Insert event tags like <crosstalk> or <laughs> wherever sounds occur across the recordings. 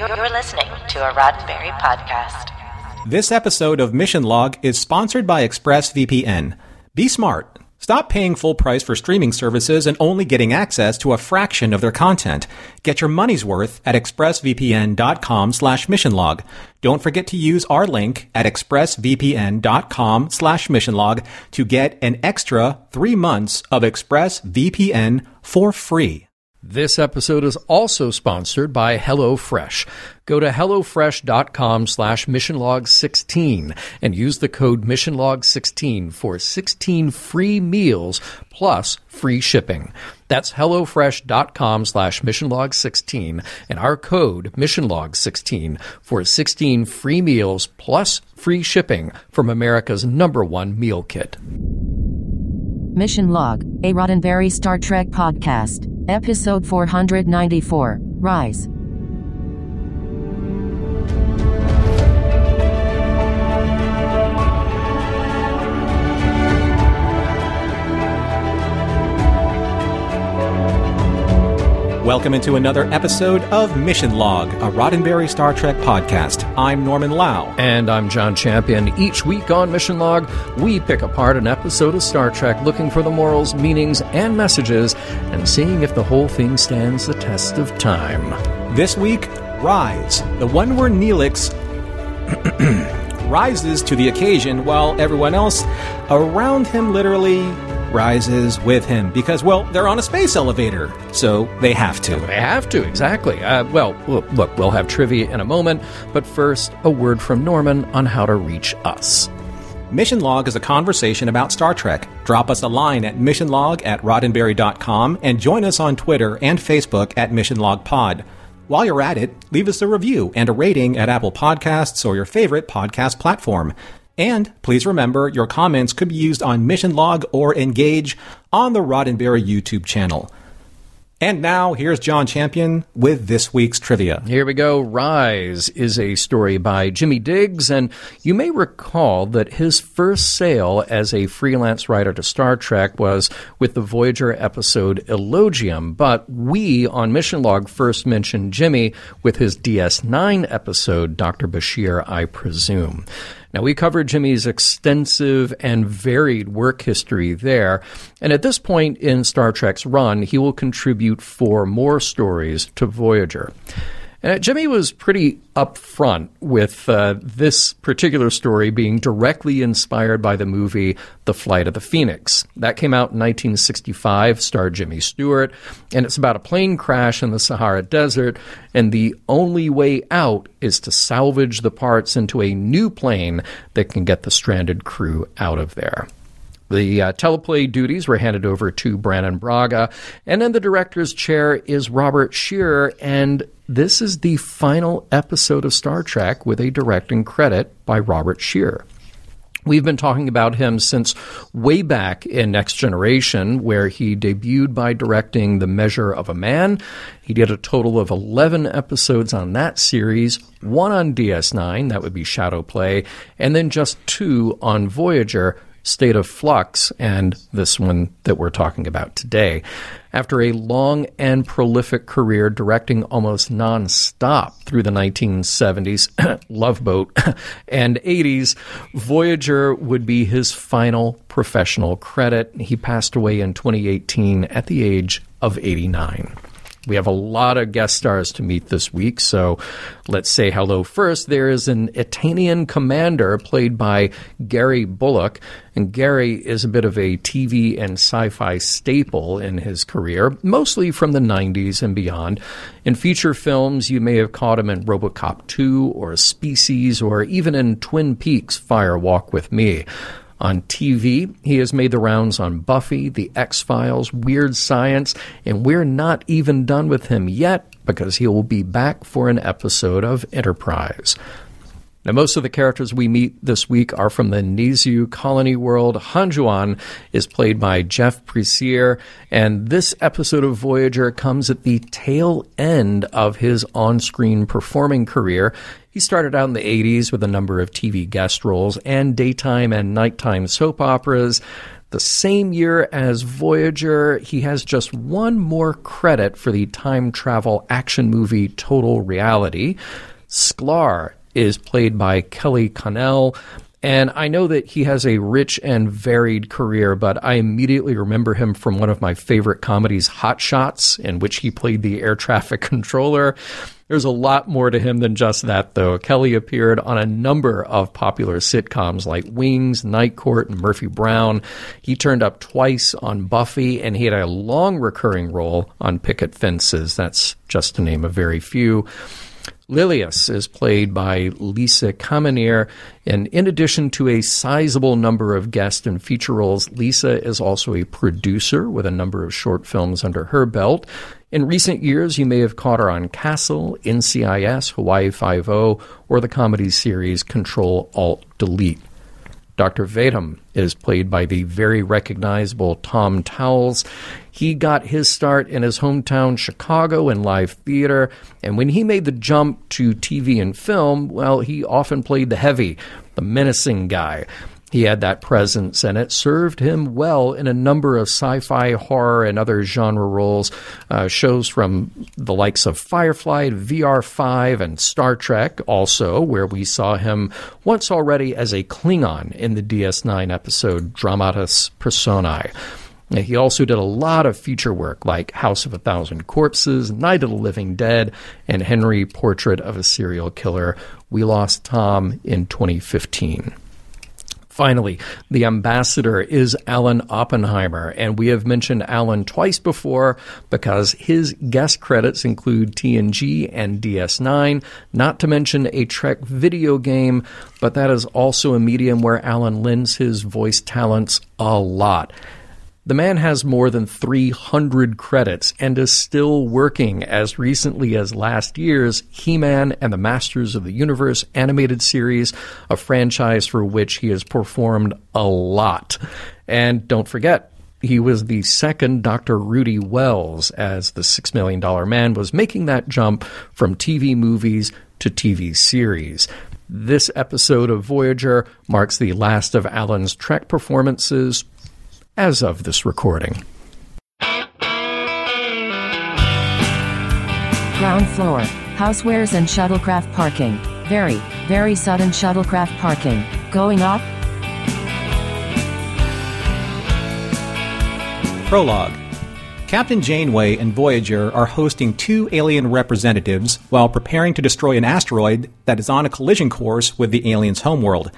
You're listening to a Roddenberry podcast. This episode of Mission Log is sponsored by ExpressVPN. Be smart. Stop paying full price for streaming services and only getting access to a fraction of their content. Get your money's worth at expressvpn.com slash missionlog. Don't forget to use our link at expressvpn.com slash missionlog to get an extra three months of ExpressVPN for free. This episode is also sponsored by HelloFresh. Go to HelloFresh.com slash MissionLog16 and use the code MissionLog16 for 16 free meals plus free shipping. That's HelloFresh.com slash MissionLog16 and our code MissionLog16 for 16 free meals plus free shipping from America's number one meal kit. Mission Log, a Roddenberry Star Trek podcast, episode 494, Rise. Welcome into another episode of Mission Log, a Roddenberry Star Trek podcast. I'm Norman Lau. And I'm John Champion. Each week on Mission Log, we pick apart an episode of Star Trek looking for the morals, meanings, and messages, and seeing if the whole thing stands the test of time. This week, Rise, the one where Neelix <clears throat> rises to the occasion while everyone else around him literally rises with him because, well, they're on a space elevator, so they have to. They have to, exactly. Uh, well, look, we'll have trivia in a moment, but first, a word from Norman on how to reach us. Mission Log is a conversation about Star Trek. Drop us a line at missionlog at roddenberry.com and join us on Twitter and Facebook at missionlogpod. While you're at it, leave us a review and a rating at Apple Podcasts or your favorite podcast platform. And please remember your comments could be used on Mission Log or Engage on the Roddenberry YouTube channel. And now here's John Champion with this week's trivia. Here we go. Rise is a story by Jimmy Diggs, and you may recall that his first sale as a freelance writer to Star Trek was with the Voyager episode Elogium. But we on Mission Log first mentioned Jimmy with his DS9 episode, Dr. Bashir, I presume. Now, we covered Jimmy's extensive and varied work history there, and at this point in Star Trek's run, he will contribute four more stories to Voyager. And Jimmy was pretty upfront with uh, this particular story being directly inspired by the movie The Flight of the Phoenix. That came out in 1965, starred Jimmy Stewart, and it's about a plane crash in the Sahara Desert, and the only way out is to salvage the parts into a new plane that can get the stranded crew out of there. The uh, teleplay duties were handed over to Brannon Braga, and in the director's chair is Robert Scheer, and this is the final episode of Star Trek with a directing credit by Robert Shear. We've been talking about him since way back in Next Generation, where he debuted by directing The Measure of a Man. He did a total of 11 episodes on that series, one on DS9, that would be Shadow Play, and then just two on Voyager, State of Flux, and this one that we're talking about today. After a long and prolific career directing almost nonstop through the 1970s, <coughs> Love Boat, <coughs> and 80s, Voyager would be his final professional credit. He passed away in 2018 at the age of 89. We have a lot of guest stars to meet this week, so let's say hello first. There is an Etanian commander played by Gary Bullock, and Gary is a bit of a TV and sci fi staple in his career, mostly from the 90s and beyond. In feature films, you may have caught him in Robocop 2 or Species or even in Twin Peaks Fire Walk with Me. On TV, he has made the rounds on Buffy, The X Files, Weird Science, and we're not even done with him yet because he will be back for an episode of Enterprise. Now, most of the characters we meet this week are from the Nezu colony world. Hanjuan is played by Geof Prysirr, and this episode of Voyager comes at the tail end of his on screen performing career. He started out in the 80s with a number of TV guest roles and daytime and nighttime soap operas. The same year as Voyager, he has just one more credit for the time travel action movie Total Reality. Sklar is played by Kelly Connell. And I know that he has a rich and varied career, but I immediately remember him from one of my favorite comedies, Hot Shots, in which he played the air traffic <laughs> controller. There's a lot more to him than just that, though. Kelly appeared on a number of popular sitcoms like Wings, Night Court, and Murphy Brown. He turned up twice on Buffy, and he had a long recurring role on Picket Fences. That's just to name a very few. Lilias is played by Lisa Kaminir, and in addition to a sizable number of guest and feature roles, Lisa is also a producer with a number of short films under her belt. In recent years, you may have caught her on Castle, NCIS, Hawaii Five-O, or the comedy series Control Alt Delete. Dr. Vadum is played by the very recognizable Tom Towles. He got his start in his hometown Chicago in live theater, and when he made the jump to TV and film, well, he often played the heavy, the menacing guy. He had that presence, and it served him well in a number of sci fi, horror, and other genre roles. Uh, shows from the likes of Firefly, VR5, and Star Trek, also, where we saw him once already as a Klingon in the DS9 episode Dramatis Personae. He also did a lot of feature work like House of a Thousand Corpses, Night of the Living Dead, and Henry Portrait of a Serial Killer. We lost Tom in 2015. Finally, the ambassador is Alan Oppenheimer, and we have mentioned Alan twice before because his guest credits include TNG and DS9, not to mention a Trek video game, but that is also a medium where Alan lends his voice talents a lot. The man has more than 300 credits and is still working as recently as last year's He Man and the Masters of the Universe animated series, a franchise for which he has performed a lot. And don't forget, he was the second Dr. Rudy Wells as the Six Million Dollar Man was making that jump from TV movies to TV series. This episode of Voyager marks the last of Alan's Trek performances as of this recording. Ground floor, housewares and shuttlecraft parking. Very, very sudden shuttlecraft parking. Going up? Prologue Captain Janeway and Voyager are hosting two alien representatives while preparing to destroy an asteroid that is on a collision course with the aliens' homeworld.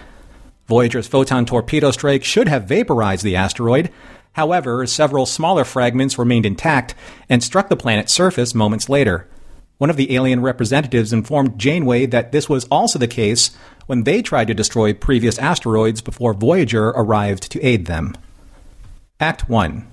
Voyager's photon torpedo strike should have vaporized the asteroid. However, several smaller fragments remained intact and struck the planet's surface moments later. One of the alien representatives informed Janeway that this was also the case when they tried to destroy previous asteroids before Voyager arrived to aid them. Act 1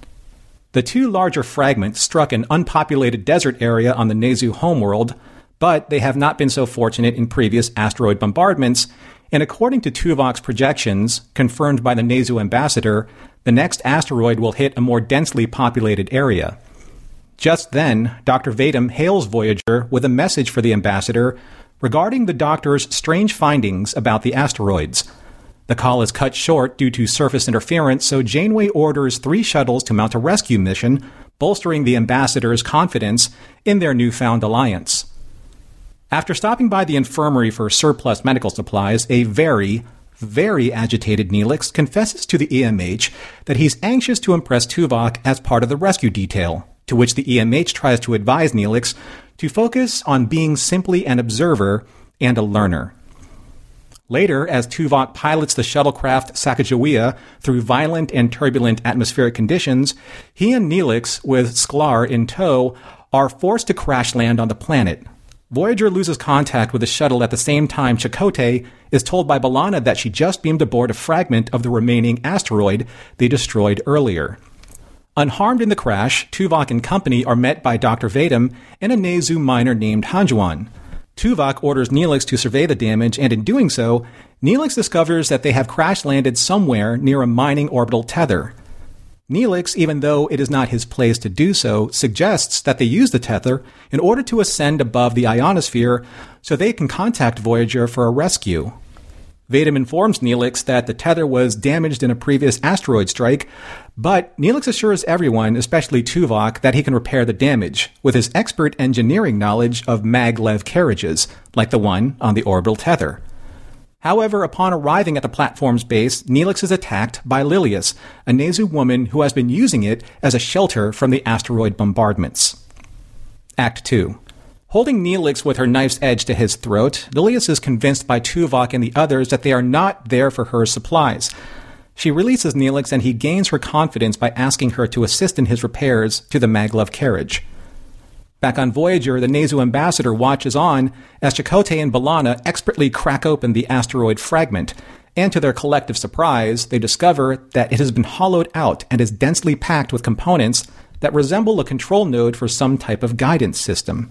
The two larger fragments struck an unpopulated desert area on the Nezu homeworld, but they have not been so fortunate in previous asteroid bombardments, and according to Tuvok's projections, confirmed by the Nezu ambassador, the next asteroid will hit a more densely populated area. Just then, Dr. Vadum hails Voyager with a message for the ambassador regarding the doctor's strange findings about the asteroids. The call is cut short due to surface interference, so Janeway orders three shuttles to mount a rescue mission, bolstering the ambassador's confidence in their newfound alliance. After stopping by the infirmary for surplus medical supplies, a very, very agitated Neelix confesses to the EMH that he's anxious to impress Tuvok as part of the rescue detail, to which the EMH tries to advise Neelix to focus on being simply an observer and a learner. Later, as Tuvok pilots the shuttlecraft Sacagawea through violent and turbulent atmospheric conditions, he and Neelix, with Sklar in tow, are forced to crash land on the planet, Voyager loses contact with the shuttle at the same time Chakotay is told by B'Elanna that she just beamed aboard a fragment of the remaining asteroid they destroyed earlier. Unharmed in the crash, Tuvok and company are met by Dr. Vadum and a Nezu miner named Hanjuan. Tuvok orders Neelix to survey the damage, and in doing so, Neelix discovers that they have crash landed somewhere near a mining orbital tether. Neelix, even though it is not his place to do so, suggests that they use the tether in order to ascend above the ionosphere so they can contact Voyager for a rescue. Vadim informs Neelix that the tether was damaged in a previous asteroid strike, but Neelix assures everyone, especially Tuvok, that he can repair the damage with his expert engineering knowledge of maglev carriages, like the one on the orbital tether. However, upon arriving at the platform's base, Neelix is attacked by Lilius, a Nezu woman who has been using it as a shelter from the asteroid bombardments. Act 2. Holding Neelix with her knife's edge to his throat, Lilius is convinced by Tuvok and the others that they are not there for her supplies. She releases Neelix and he gains her confidence by asking her to assist in his repairs to the Maglev carriage. Back on Voyager, the Nezu ambassador watches on as Chakotay and B'Elanna expertly crack open the asteroid fragment, and to their collective surprise, they discover that it has been hollowed out and is densely packed with components that resemble a control node for some type of guidance system.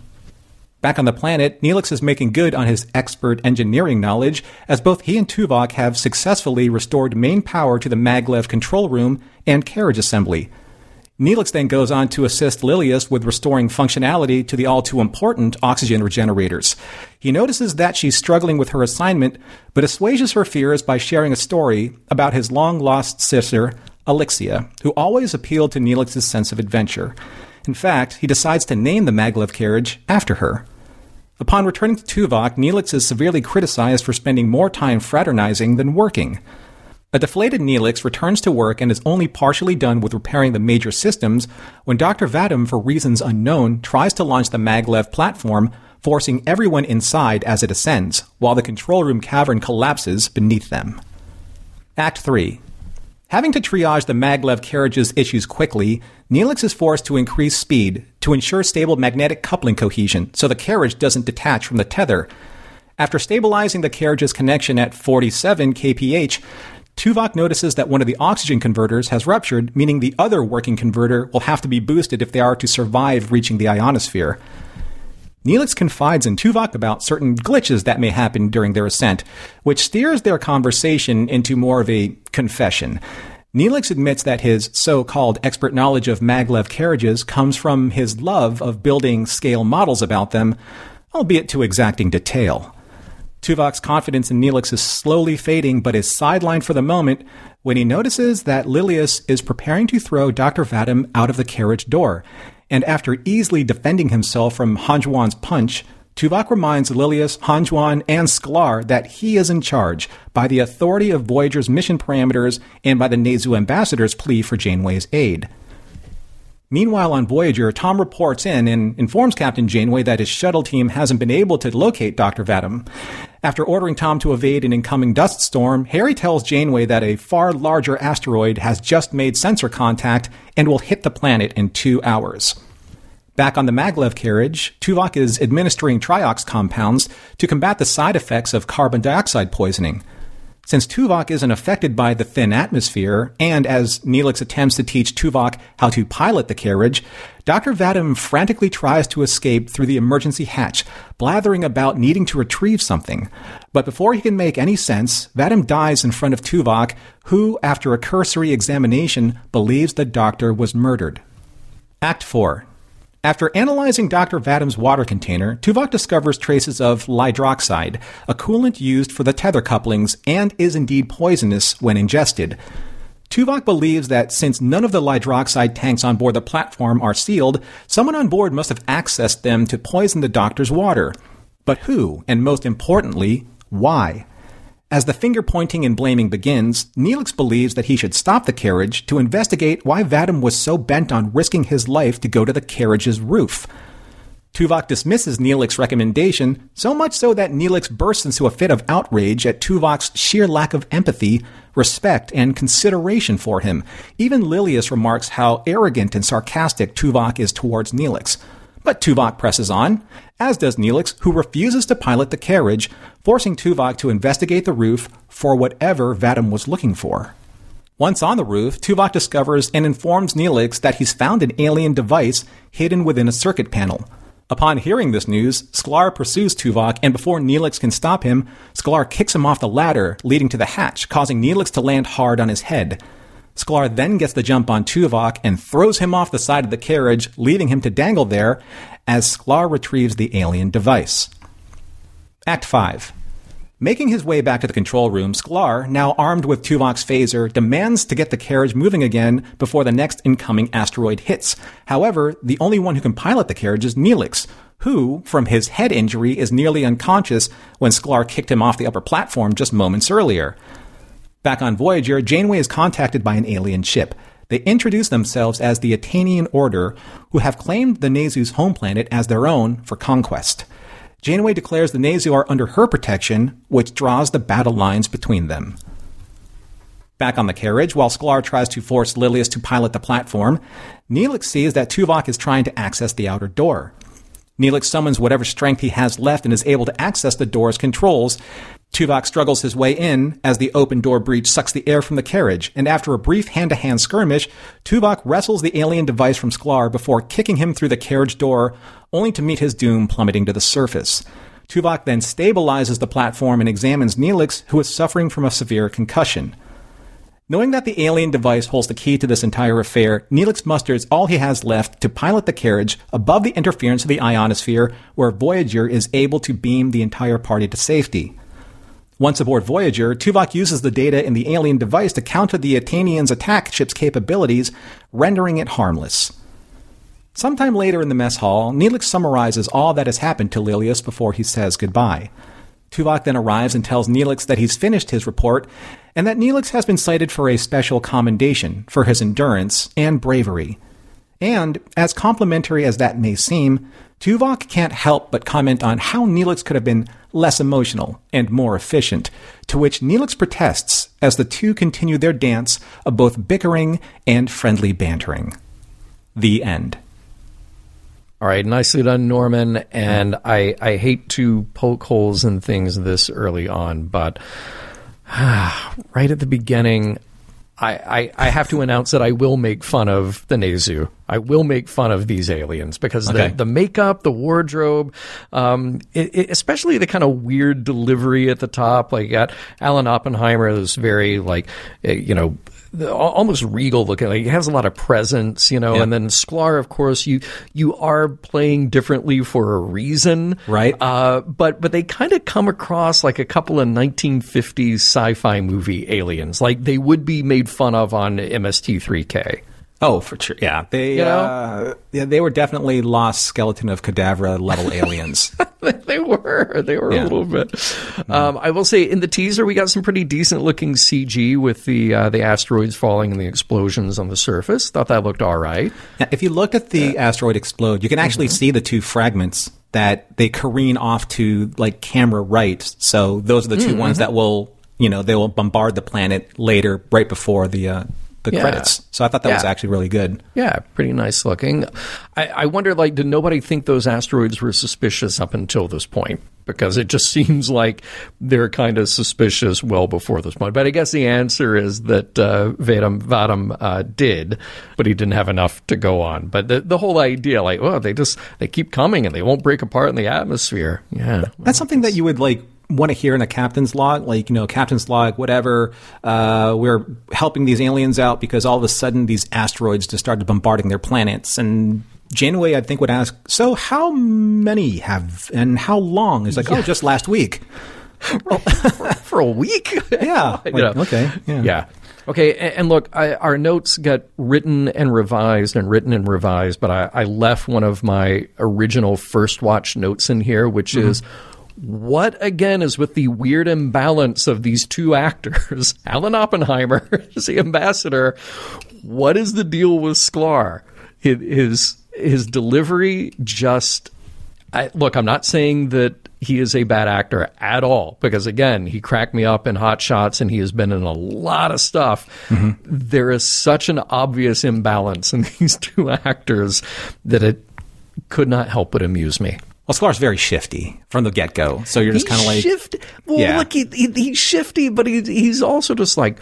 Back on the planet, Neelix is making good on his expert engineering knowledge, as both he and Tuvok have successfully restored main power to the maglev control room and carriage assembly. Neelix then goes on to assist Lilius with restoring functionality to the all too important oxygen regenerators. He notices that she's struggling with her assignment, but assuages her fears by sharing a story about his long lost sister, Alixia, who always appealed to Neelix's sense of adventure. In fact, he decides to name the maglev carriage after her. Upon returning to Tuvok, Neelix is severely criticized for spending more time fraternizing than working. A deflated Neelix returns to work and is only partially done with repairing the major systems when Dr. Vadim, for reasons unknown, tries to launch the maglev platform, forcing everyone inside as it ascends, while the control room cavern collapses beneath them. Act 3 Having to triage the maglev carriage's issues quickly, Neelix is forced to increase speed to ensure stable magnetic coupling cohesion so the carriage doesn't detach from the tether. After stabilizing the carriage's connection at 47 kph, Tuvok notices that one of the oxygen converters has ruptured, meaning the other working converter will have to be boosted if they are to survive reaching the ionosphere. Neelix confides in Tuvok about certain glitches that may happen during their ascent, which steers their conversation into more of a confession. Neelix admits that his so called expert knowledge of maglev carriages comes from his love of building scale models about them, albeit to exacting detail. Tuvok's confidence in Neelix is slowly fading, but is sidelined for the moment when he notices that Lilius is preparing to throw Dr. Vadim out of the carriage door, and after easily defending himself from Hanjuan's punch, Tuvok reminds Lilius, Hanjuan, and Sklar that he is in charge by the authority of Voyager's mission parameters and by the Nezu ambassador's plea for Janeway's aid. Meanwhile, on Voyager, Tom reports in and informs Captain Janeway that his shuttle team hasn't been able to locate Dr. Vadim. After ordering Tom to evade an incoming dust storm, Harry tells Janeway that a far larger asteroid has just made sensor contact and will hit the planet in two hours. Back on the maglev carriage, Tuvok is administering triox compounds to combat the side effects of carbon dioxide poisoning. Since Tuvok isn't affected by the thin atmosphere, and as Neelix attempts to teach Tuvok how to pilot the carriage, Dr. Vadim frantically tries to escape through the emergency hatch, blathering about needing to retrieve something. But before he can make any sense, Vadim dies in front of Tuvok, who, after a cursory examination, believes the doctor was murdered. Act 4 after analyzing Dr. Vadim's water container, Tuvok discovers traces of lydroxide, a coolant used for the tether couplings and is indeed poisonous when ingested. Tuvok believes that since none of the lydroxide tanks on board the platform are sealed, someone on board must have accessed them to poison the doctor's water. But who, and most importantly, why? As the finger pointing and blaming begins, Neelix believes that he should stop the carriage to investigate why Vadim was so bent on risking his life to go to the carriage's roof. Tuvok dismisses Neelix's recommendation, so much so that Neelix bursts into a fit of outrage at Tuvok's sheer lack of empathy, respect, and consideration for him. Even Lilius remarks how arrogant and sarcastic Tuvok is towards Neelix. But Tuvok presses on, as does Neelix, who refuses to pilot the carriage, forcing Tuvok to investigate the roof for whatever Vadim was looking for. Once on the roof, Tuvok discovers and informs Neelix that he's found an alien device hidden within a circuit panel. Upon hearing this news, Sklar pursues Tuvok, and before Neelix can stop him, Sklar kicks him off the ladder leading to the hatch, causing Neelix to land hard on his head. Sklar then gets the jump on Tuvok and throws him off the side of the carriage, leaving him to dangle there as Sklar retrieves the alien device. Act 5. Making his way back to the control room, Sklar, now armed with Tuvok's phaser, demands to get the carriage moving again before the next incoming asteroid hits. However, the only one who can pilot the carriage is Neelix, who, from his head injury, is nearly unconscious when Sklar kicked him off the upper platform just moments earlier. Back on Voyager, Janeway is contacted by an alien ship. They introduce themselves as the Etanian Order, who have claimed the Nezu's home planet as their own for conquest. Janeway declares the Nezu are under her protection, which draws the battle lines between them. Back on the carriage, while Sklar tries to force Lilius to pilot the platform, Neelix sees that Tuvok is trying to access the outer door. Neelix summons whatever strength he has left and is able to access the door's controls. Tuvok struggles his way in as the open door breach sucks the air from the carriage, and after a brief hand to hand skirmish, Tuvok wrestles the alien device from Sklar before kicking him through the carriage door, only to meet his doom plummeting to the surface. Tuvok then stabilizes the platform and examines Neelix, who is suffering from a severe concussion. Knowing that the alien device holds the key to this entire affair, Neelix musters all he has left to pilot the carriage above the interference of the ionosphere, where Voyager is able to beam the entire party to safety. Once aboard Voyager, Tuvok uses the data in the alien device to counter the Etanians' attack ship's capabilities, rendering it harmless. Sometime later in the mess hall, Neelix summarizes all that has happened to Lilius before he says goodbye. Tuvok then arrives and tells Neelix that he's finished his report and that Neelix has been cited for a special commendation for his endurance and bravery. And, as complimentary as that may seem, Tuvok can't help but comment on how Neelix could have been less emotional and more efficient, to which Neelix protests as the two continue their dance of both bickering and friendly bantering. The end. All right, nicely done, Norman. And I, I hate to poke holes in things this early on, but <sighs> right at the beginning, I, I, I, have to announce that I will make fun of the Nezu. I will make fun of these aliens because okay. the, the makeup, the wardrobe, um, it, it, especially the kind of weird delivery at the top. Like, got Alan Oppenheimer, this very, like, eh, you know, almost regal looking. Like he has a lot of presence, you know. Yeah. And then Sklar, of course, you you are playing differently for a reason, right? Uh, but but they kind of come across like a couple of 1950s sci-fi movie aliens. Like they would be made fun of on MST3K. Oh, for sure. Yeah, they you know? uh, yeah they were definitely lost skeleton of cadavra level aliens. <laughs> they were. They were yeah. a little bit. Mm-hmm. Um, I will say in the teaser we got some pretty decent looking CG with the uh, the asteroids falling and the explosions on the surface. Thought that looked all right. Now, if you look at the yeah. asteroid explode, you can actually mm-hmm. see the two fragments that they careen off to like camera right. So those are the 2 mm-hmm. ones that will you know they will bombard the planet later, right before the. Uh, the yeah. credits. So I thought that yeah. was actually really good. Yeah, pretty nice looking. I, I wonder, like, did nobody think those asteroids were suspicious up until this point? Because it just <laughs> seems like they're kind of suspicious well before this point. But I guess the answer is that uh, Vadim, Vadim uh, did, but he didn't have enough to go on. But the, the whole idea, like, oh, they just they keep coming and they won't break apart in the atmosphere. Yeah, that's well, something that you would like want to hear in a captain's log, like, you know, captain's log, whatever, uh, we're helping these aliens out because all of a sudden these asteroids just started bombarding their planets. And Janeway, I think, would ask, so how many have, and how long? It's like, oh, yeah. oh, just last week. <laughs> for, for, a week? <laughs> yeah. Like, know. Okay. Yeah. yeah. Okay, and, look, I, our notes got written and revised and written and revised, but I, I left one of my original first watch notes in here, which mm-hmm. is what again is with the weird imbalance of these two actors? <laughs> Alan Oppenheimer <laughs> is the ambassador. What is the deal with Sklar? His his delivery just I, look. I'm not saying that he is a bad actor at all because again he cracked me up in hot shots and he has been in a lot of stuff mm-hmm. there is such an obvious imbalance in <laughs> these two actors that it could not help but amuse me well, Sklar's very shifty from the get go, so you're just kind of like shifty. Well, yeah. look, he, he, he's shifty, but he, he's also just like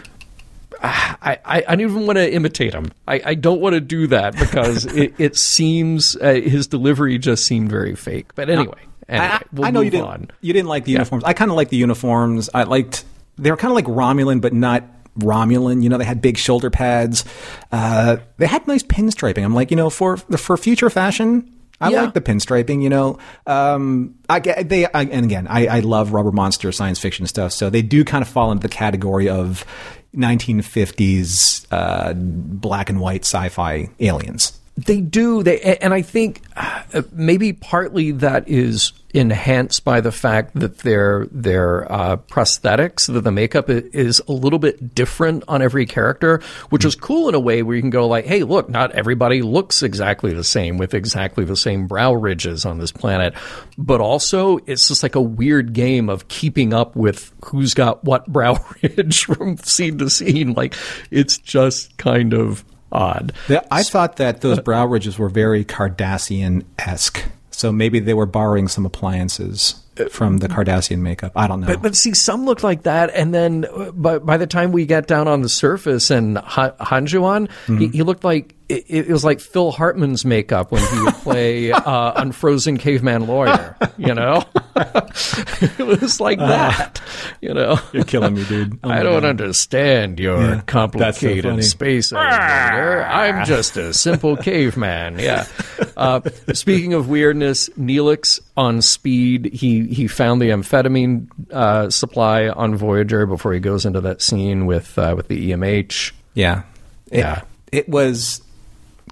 I, I, I don't even want to imitate him. I, I don't want to do that because <laughs> it, it seems uh, his delivery just seemed very fake. But anyway, anyway I, we'll I know you didn't. On. You didn't like the yeah. uniforms. I kind of like the uniforms. I liked they were kind of like Romulan, but not Romulan. You know, they had big shoulder pads. Uh, they had nice pinstriping. I'm like, you know, for for future fashion, I Yeah. like the pinstriping, you know. Um, I they, I, and again, I, I love rubber monster science fiction stuff, so they do kind of fall into the category of 1950s uh, black and white sci-fi aliens. They do. They and I think uh, maybe partly that is enhanced by the fact that their their uh, prosthetics, that the makeup is a little bit different on every character, which is cool in a way where you can go like, hey, look, not everybody looks exactly the same with exactly the same brow ridges on this planet, but also it's just like a weird game of keeping up with who's got what brow <laughs> ridge from scene to scene. Like it's just kind of odd. Yeah, I thought that those uh, brow ridges were very Cardassian esque. So maybe they were borrowing some appliances from the Cardassian makeup. I don't know. But, but see, some look like that, and then uh, by, by the time we get down on the surface and ha- Hanjuan, he, he looked like it, it was like Phil Hartman's makeup when he would play <laughs> uh, Unfrozen Caveman Lawyer. You know, <laughs> it was like that. You know, You're killing me, dude. Oh <laughs> I don't God. understand your Yeah, that's so complicated space elevator. I'm just a simple caveman. Yeah. Uh, speaking of weirdness, Neelix on speed. He he found the amphetamine uh, supply on Voyager before he goes into that scene with uh, with the EMH. Yeah. It, Yeah. It was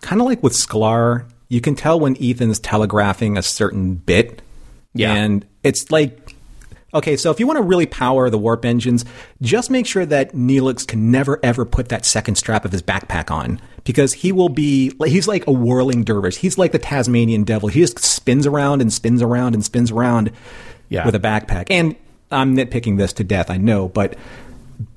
kind of like with Sklar. You can tell when Ethan's telegraphing a certain bit. Yeah. And it's like, okay, so if you want to really power the warp engines, just make sure that Neelix can never ever put that second strap of his backpack on because he will be, he's like a whirling dervish. He's like the Tasmanian devil. He just spins around and spins around and spins around Yeah. with a backpack. And I'm nitpicking this to death, I know, but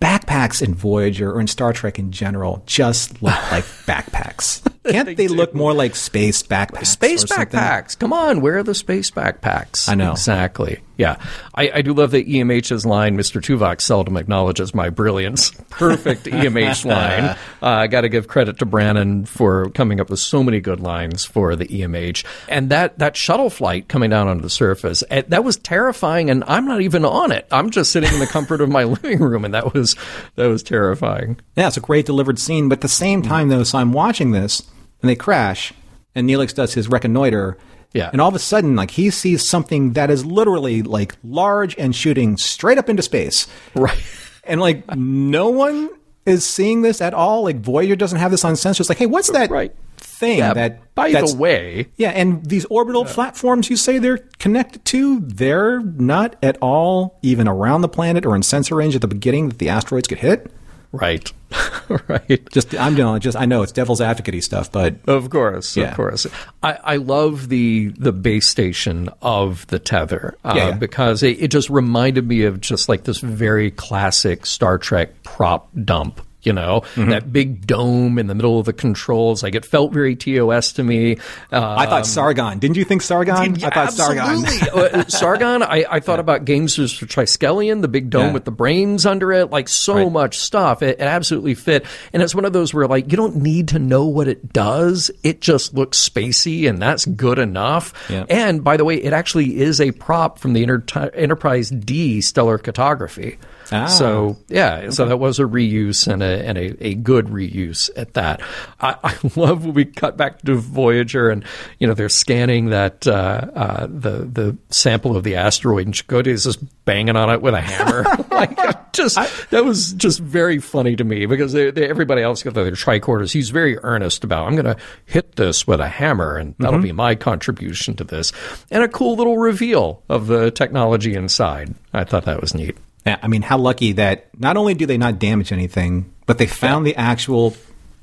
backpacks in Voyager or in Star Trek in general just look like <laughs> backpacks. <laughs> Can't they, look more like space backpacks? Space or something? backpacks. Come on, where are the space backpacks? I know. Exactly. Yeah. I, I do love the EMH's line, Mr. Tuvok seldom acknowledges my brilliance. <laughs> Perfect EMH line. Uh, I got to give credit to Brannon for coming up with so many good lines for the EMH. And that, that shuttle flight coming down onto the surface, eh, that was terrifying, and I'm not even on it. I'm just sitting in the comfort of my living room, and that was, that was terrifying. Yeah, it's a great delivered scene. But at the same time, though, so I'm watching this and they crash, and Neelix does his reconnoiter. Yeah. And all of a sudden, like he sees something that is literally like large and shooting straight up into space. Right. And like no one is seeing this at all. Like Voyager doesn't have this on sensors. Like, hey, what's that Right. Thing Yeah, that by the way, Yeah, and these orbital platforms you say they're connected to, they're not at all even around the planet or in sensor range at the beginning that the asteroids could hit. right. <laughs> right. Just I'm doing just I know it's devil's advocate stuff, but Of course, Yeah. of course. I, I love the the base station of the tether uh, Yeah, yeah. because it, it just reminded me of just like this very classic Star Trek prop dump. You know Mm-hmm. that big dome in the middle of the controls. Like it felt very TOS to me. Uh, I thought Sargon. Didn't you think Sargon? I thought Sargon. Absolutely. Uh, <laughs> Sargon, I, I thought about Gamesters of Triskelion, the big dome Yeah. with the brains under it, like so Right. much stuff. It, it absolutely fit. And it's one of those where like you don't need to know what it does. It just looks spacey and that's good enough. Yeah. And by the way, it actually is a prop from the Enter- Enterprise D stellar cartography. Ah. So yeah, so that was a reuse and a and a, a good reuse at that. I, <laughs> I love when we cut back to Voyager and you know they're scanning that uh, uh, the the sample of the asteroid and Chakotay is just banging on it with a hammer. <laughs> <laughs> like just that was just very funny to me because they, they, everybody else got their tricorders. He's very earnest about I'm going to hit this with a hammer and that'll be my contribution to this. And a cool little reveal of the technology inside. I thought that was neat. Yeah, I mean, how lucky that not only do they not damage anything, but they found the actual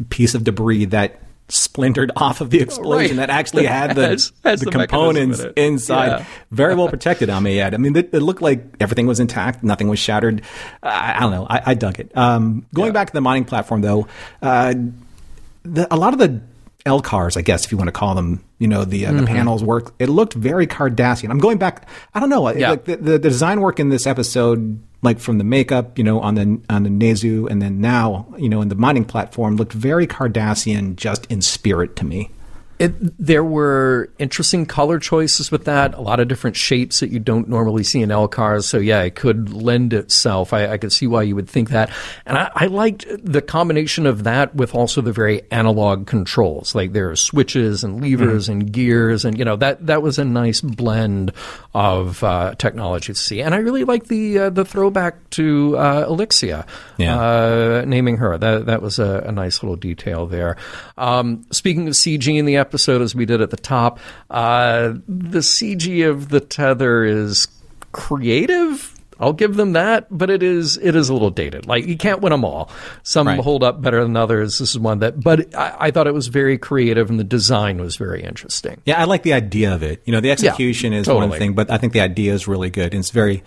piece of debris that splintered off of the explosion Right. that actually had the, Has- has the, the components in inside. Yeah. Very well <laughs> protected, I may add. I mean, it, it looked like everything was intact, nothing was shattered. I, I don't know. I, I dug it. Um, going back to the mining platform, though, uh, the, a lot of the LCARS, I guess, if you want to call them, you know, the uh, Mm-hmm. the panels work. It looked very Cardassian. I'm going back. I don't know. Yeah. Like the, the, the design work in this episode, like from the makeup, you know, on the on the Nezu, and then now, you know, in the mining platform, looked very Cardassian, just in spirit to me. It, there were interesting color choices with that, a lot of different shapes that you don't normally see in LCARS. So yeah, it could lend itself. I, I could see why you would think that, and I, I, liked the combination of that with also the very analog controls. Like there are switches and levers mm-hmm. and gears, and you know that that was a nice blend of uh, technology to see. And I really like the uh, the throwback to uh, Alixia, yeah. Uh, naming her. That that was a, a nice little detail there. Um, speaking of CG in the episode as we did at the top. Uh, the CG of the tether is creative. I'll give them that, but it is it is a little dated. Like you can't win them all. Some right. hold up better than others. This is one that, but I, I, thought it was very creative and the design was very interesting. Yeah, I like the idea of it. You know, the execution yeah, is totally. one thing, but I think the idea is really good. And it's very,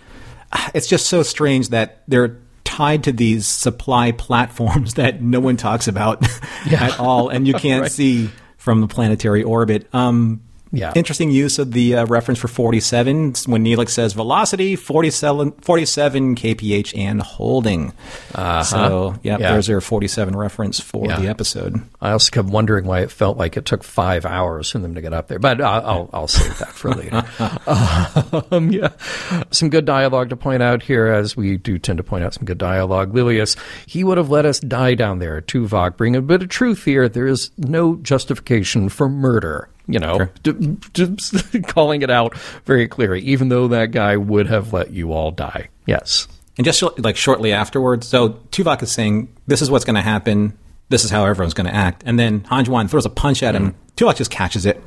<sighs> it's just so strange that they're tied to these supply <laughs> platforms that no one talks about <laughs> yeah. at all, and you can't <laughs> right. see from the planetary orbit. Um, yeah. Interesting use of the uh, reference for 47 when Neelix says velocity 47, 47 kph and holding. Uh-huh. So, yep, yeah, there's your 47 reference for yeah. the episode. I also kept wondering why it felt like it took five hours for them to get up there, but I'll, I'll, I'll save that for later. <laughs> um, yeah. Some good dialogue to point out here, as we do tend to point out some good dialogue. Lilius, he would have let us die down there. Tuvok, bring a bit of truth here. There is no justification for murder you know, sure. d- d- <laughs> calling it out very clearly, even though that guy would have let you all die. Yes. And just like shortly afterwards, so Tuvok is saying, this is what's going to happen. This is how everyone's going to act. And then Han Juan throws a punch at him. Mm. Tuvok just catches it.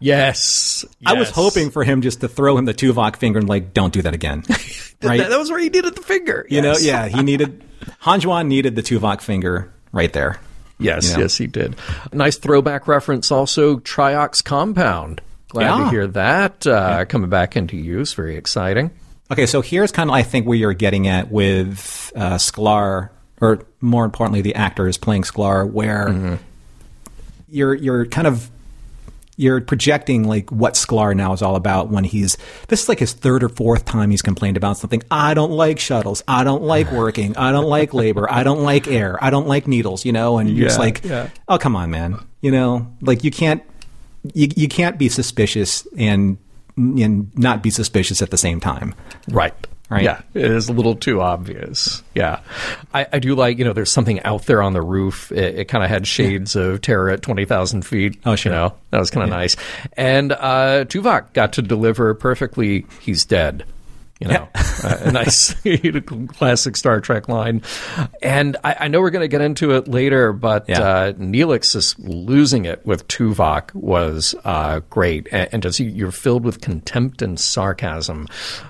Yes. yes. I was hoping for him just to throw him the Tuvok finger and like, don't do that again. <laughs> right? that, that, was where he needed the finger. You yes. know, yeah, he needed, Han Juan needed the Tuvok finger right there. Yes, know? yes, he did. Nice throwback reference also, Triox Compound. Glad yeah. to hear that uh, yeah. coming back into use. Very exciting. Okay, so here's kind of, I think, where you're getting at with uh, Sklar, or more importantly, the actor is playing Sklar, where mm-hmm. you're you're kind of you're projecting like what Sklar now is all about when he's this is like his third or fourth time he's complained about something. I don't like shuttles. I don't like <laughs> working. I don't like labor. I don't like air. I don't like needles. You know, and you're just like, yeah. oh come on, man. You know, like you can't you you can't be suspicious and and not be suspicious at the same time. Right. Right. Yeah, it is a little too obvious. Yeah, I, I do like you know. There's something out there on the roof. It, it kind of had shades of terror at twenty thousand feet. Oh, sure. You know that was kind of yeah. nice. And uh, Tuvok got to deliver perfectly. He's dead. You know, yeah. <laughs> a nice <laughs> classic Star Trek line. And I, I know we're going to get into it later, but yeah. uh, Neelix is losing it with Tuvok was uh, great, and, and just you're filled with contempt and sarcasm.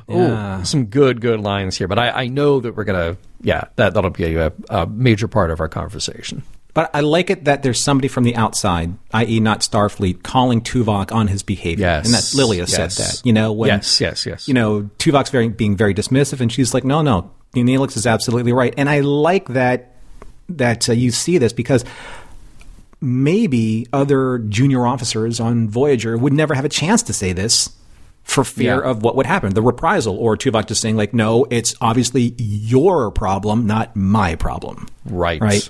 Yeah. Oh, some good, good lines here. But I, I know that we're going to, yeah, that that'll be a, a major part of our conversation. But I like it that there's somebody from the outside, i.e., not Starfleet, calling Tuvok on his behavior. Yes. And that Lilia yes. said that. You know, when, yes, yes, yes. You know, Tuvok's very, being very dismissive, and she's like, no, no, Neelix is absolutely right. And I like that that uh, you see this because maybe other junior officers on Voyager would never have a chance to say this for fear yeah. of what would happen, the reprisal, or Tuvok just saying like, "No, it's obviously your problem, not my problem." Right. Right.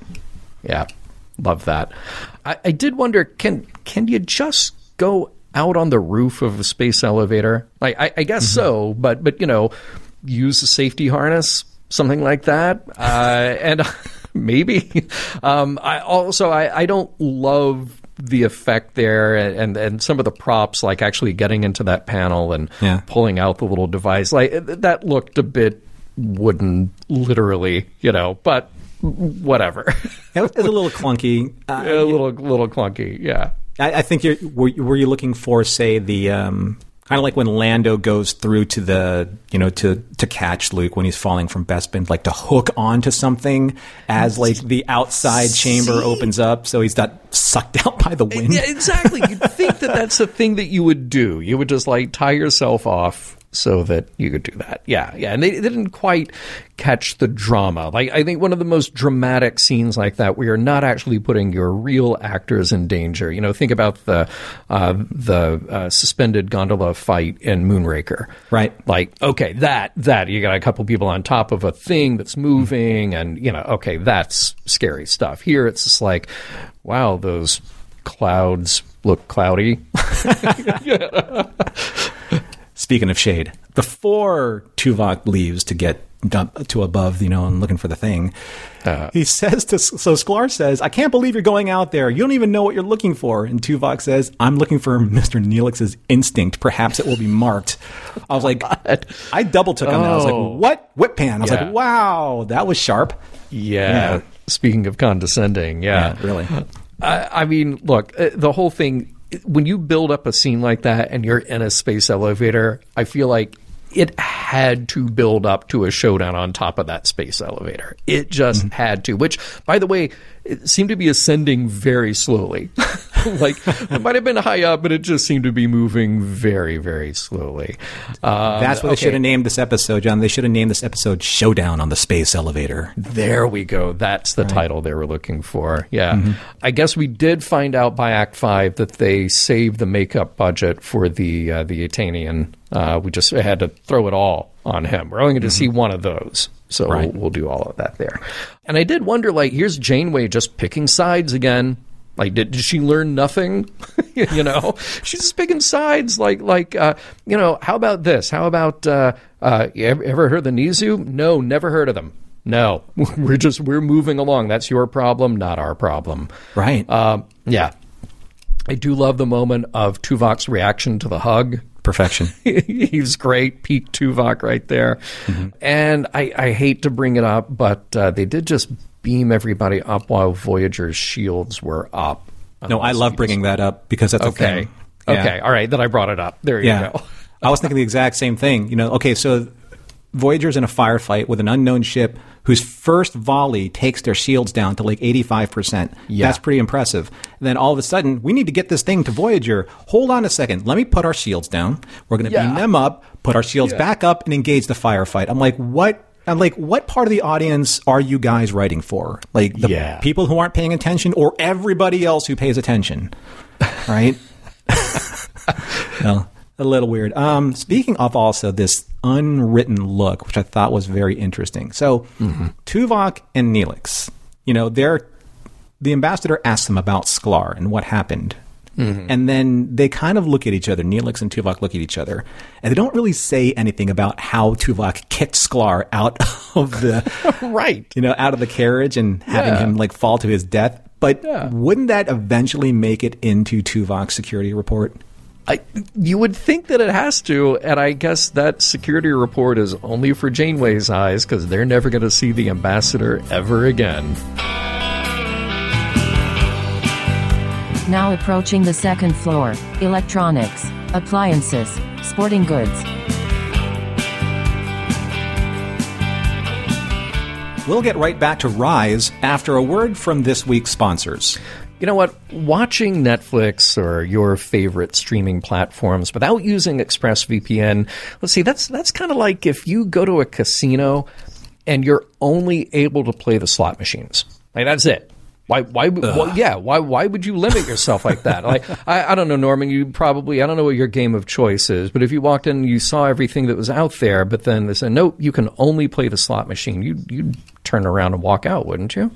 Yeah, love that. I, I did wonder can can you just go out on the roof of a space elevator? Like, I, I guess mm-hmm. so, but but you know, use a safety harness, something like that, uh, and <laughs> maybe. Um, I also I, I don't love the effect there and, and, and some of the props like actually getting into that panel and yeah. pulling out the little device like that looked a bit wooden literally you know but whatever. <laughs> it was a little clunky. Uh, a little little clunky. Yeah. I, I think you're were, were, you looking for say the um, kind of like when Lando goes through to the you know to to catch Luke when he's falling from Bespin, like to hook onto something as like the outside See? chamber opens up, so he's not sucked <laughs> out by the wind. Yeah, exactly. You'd think that that's a thing that you would do. You would just like tie yourself off so that you could do that. Yeah, yeah. And they, they, didn't quite catch the drama. Like I think one of the most dramatic scenes like that, where you're not actually putting your real actors in danger. You know, think about the uh, the uh, suspended gondola fight in Moonraker. Right. Like, okay, that that you got a couple people on top of a thing that's moving, and you know, okay, that's scary stuff. Here, it's just like, wow, those clouds look cloudy. <laughs> <laughs> Speaking of shade, before Tuvok leaves to get to above, you know, and looking for the thing, Uh. he says to so Sklar says, "I can't believe you're going out there. You don't even know what you're looking for." And Tuvok says, "I'm looking for Mister Neelix's instinct. Perhaps it will be marked." I was like, <laughs> I double took on that. I was Oh. like, "What? Whip pan?" I was Yeah. like, "Wow, that was sharp." Yeah. Yeah. Speaking of condescending, yeah. Yeah, really. I, I mean, look, uh, the whole thing, when you build up a scene like that and you're in a space elevator, I feel like it had to build up to a showdown on top of that space elevator. It just Mm-hmm. had to, which, by the way, it seemed to be ascending very slowly. <laughs> <laughs> like, it might have been high up, but it just seemed to be moving very, very slowly. Um, That's what they should have named this episode, John. They should have named this episode "Showdown on the Space Elevator." There we go. That's the title they were looking for. Yeah. Mm-hmm. I guess we did find out by Act Five that they saved the makeup budget for the uh, the Etanian. Uh, we just had to throw it all on him. We're only going to see one of those. So Mm-hmm. Right. we'll, we'll do all of that there. And I did wonder, like, here's Janeway just picking sides again. Like, did, did she learn nothing? <laughs> you know, she's just picking sides. Like, like, uh, you know, how about this? How about, uh, uh, you ever, heard of the Nezu? No, never heard of them. No, <laughs> we're just we're moving along. That's your problem, not our problem. Right. Um, yeah, I do love the moment of Tuvok's reaction to the hug. Perfection. <laughs> He's great, Pete Tuvok, right there. Mm-hmm. And I, I hate to bring it up, but uh, they did just beam everybody up while Voyager's shields were up. No, I love bringing that up because that's a Okay. thing. Yeah. Okay. All right. Then I brought it up. There you Yeah. go. I was thinking the exact same thing. You know, okay, so Voyager's in a firefight with an unknown ship whose first volley takes their shields down to like 85%. Yeah. That's pretty impressive. And then all of a sudden, we need to get this thing to Voyager. Hold on a second. Let me put our shields down. We're going to Yeah. beam them up, put our shields back up, and engage the firefight. I'm like, what? I'm like, what part of the audience are you guys writing for? Like the Yeah. people who aren't paying attention or everybody else who pays attention? Right? <laughs> well, a little weird. Um, speaking of also this unwritten look, which I thought was very interesting. So, Tuvok and Neelix, you know, they're the ambassador asks them about Sklar and what happened. Mm-hmm. And then they kind of look at each other. Neelix and Tuvok look at each other, and they don't really say anything about how Tuvok kicked Sklar out <laughs> of the <laughs> Right. you know, out of the carriage and having Yeah. him like fall to his death. But Yeah. wouldn't that eventually make it into Tuvok's security report? I, you would think that it has to, and I guess that security report is only for Janeway's eyes because they're never going to see the ambassador ever again. Now approaching the second floor. Electronics, appliances, sporting goods. We'll get right back to Rise after a word from this week's sponsors. You know what? Watching Netflix or your favorite streaming platforms without using ExpressVPN, let's see, that's that's kind of like if you go to a casino and you're only able to play the slot machines. Like that's it. Why? Why? why yeah. Why? Why would you limit yourself like that? Like <laughs> I, I don't know, Norman. You probably I don't know what your game of choice is, but if you walked in and you saw everything that was out there, but then they said no, you can only play the slot machine. You you'd turn around and walk out, wouldn't you?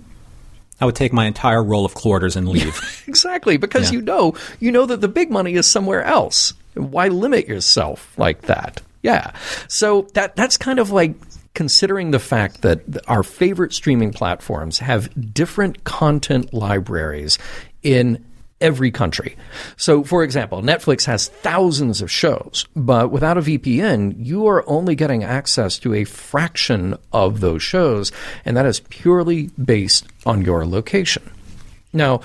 I would take my entire roll of quarters and leave. <laughs> Exactly, because Yeah. you know you know that the big money is somewhere else. Why limit yourself like that? Yeah. So that that's kind of like considering the fact that our favorite streaming platforms have different content libraries in every country. So, for example, Netflix has thousands of shows, but without a VPN, you are only getting access to a fraction of those shows, and that is purely based on your location. Now,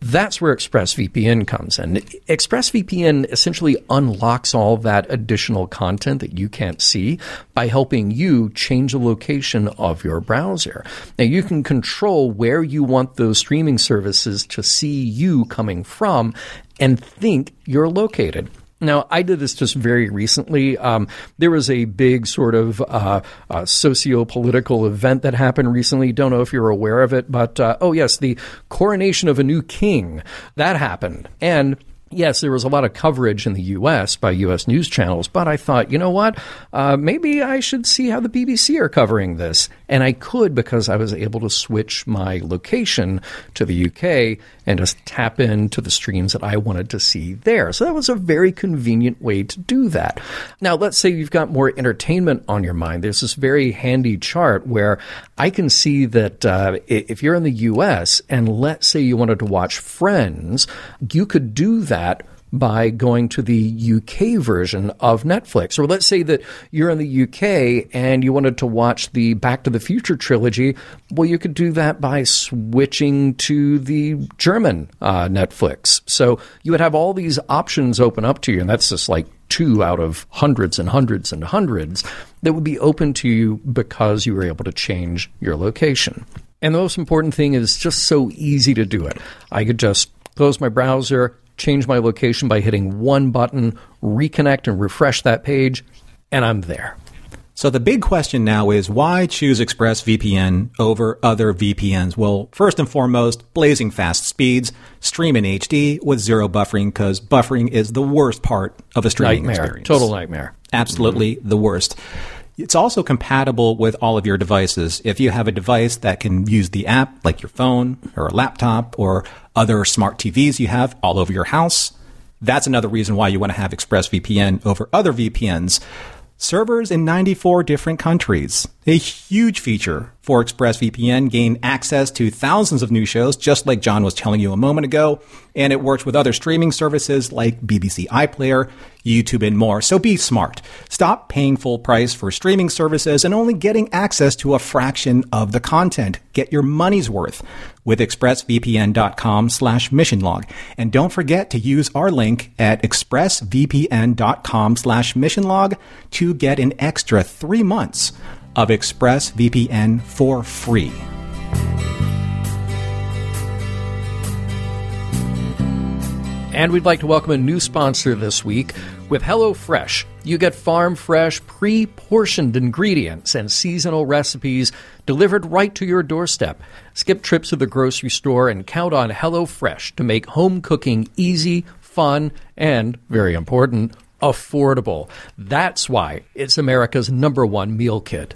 that's where ExpressVPN comes in. ExpressVPN essentially unlocks all that additional content that you can't see by helping you change the location of your browser. Now, you can control where you want those streaming services to see you coming from and think you're located. Now, I did this just very recently. Um, there was a big sort of uh, uh, socio-political event that happened recently. Don't know if you're aware of it, but uh, oh yes, the coronation of a new king that happened, and yes, there was a lot of coverage in the U.S. by U.S. news channels, but I thought, you know what? Uh, maybe I should see how the BBC are covering this. And I could because I was able to switch my location to the UK and just tap into the streams that I wanted to see there. So that was a very convenient way to do that. Now, let's say you've got more entertainment on your mind. There's this very handy chart where I can see that uh, if you're in the US and let's say you wanted to watch Friends, you could do that that by going to the UK version of Netflix. Or let's say that you're in the UK and you wanted to watch the Back to the Future trilogy. Well, you could do that by switching to the German uh, Netflix. So you would have all these options open up to you, and that's just like two out of hundreds and hundreds and hundreds that would be open to you because you were able to change your location. And the most important thing is just so easy to do it. I could just close my browser, change my location by hitting one button, reconnect and refresh that page, and I'm there. So the big question now is why choose ExpressVPN over other VPNs? Well, first and foremost, blazing fast speeds, stream in HD with zero buffering because buffering is the worst part of a streaming nightmare. experience. Total nightmare. Absolutely mm-hmm. the worst. It's also compatible with all of your devices. If you have a device that can use the app, like your phone or a laptop or other smart TVs you have all over your house, that's another reason why you want to have ExpressVPN over other VPNs. Servers in 94 different countries. A huge feature for ExpressVPN gain access to thousands of new shows, just like John was telling you a moment ago, and it works with other streaming services like BBC iPlayer, YouTube, and more. So be smart. Stop paying full price for streaming services and only getting access to a fraction of the content. Get your money's worth with expressvpn.com slash missionlog. And don't forget to use our link at expressvpn.com slash missionlog to get an extra three months of ExpressVPN for free. And we'd like to welcome a new sponsor this week with HelloFresh. You get farm fresh, pre portioned ingredients and seasonal recipes delivered right to your doorstep. Skip trips to the grocery store and count on HelloFresh to make home cooking easy, fun, and, very important, affordable. That's why it's America's number one meal kit.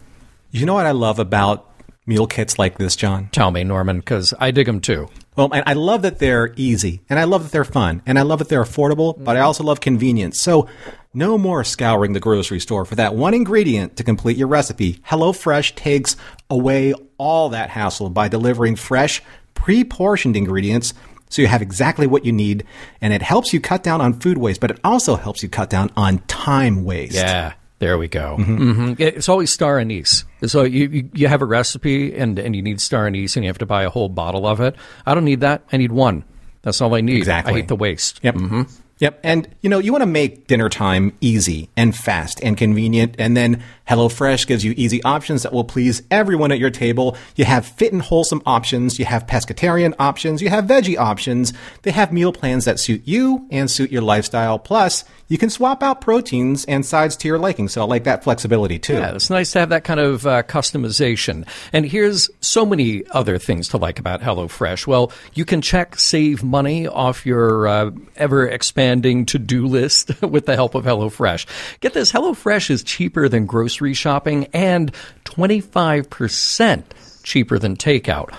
You know what I love about meal kits like this, John? Tell me, Norman, because I dig them too. Well, and I love that they're easy, and I love that they're fun, and I love that they're affordable, but I also love convenience. So, no more scouring the grocery store for that one ingredient to complete your recipe. HelloFresh takes away all that hassle by delivering fresh, pre portioned ingredients so you have exactly what you need, and it helps you cut down on food waste, but it also helps you cut down on time waste. Yeah. There we go. Mm-hmm. Mm-hmm. It's always star anise. So you, you, you have a recipe and and you need star anise and you have to buy a whole bottle of it. I don't need that. I need one. That's all I need. Exactly. I hate the waste. Yep. Mm-hmm. Yep. And, you know, you want to make dinner time easy and fast and convenient. And then HelloFresh gives you easy options that will please everyone at your table. You have fit and wholesome options. You have pescatarian options. You have veggie options. They have meal plans that suit you and suit your lifestyle. Plus, you can swap out proteins and sides to your liking. So I like that flexibility too. Yeah, it's nice to have that kind of uh, customization. And here's so many other things to like about HelloFresh. Well, you can check save money off your uh, ever expanding to do list <laughs> with the help of HelloFresh. Get this HelloFresh is cheaper than grocery grocery shopping and 25% cheaper than takeout.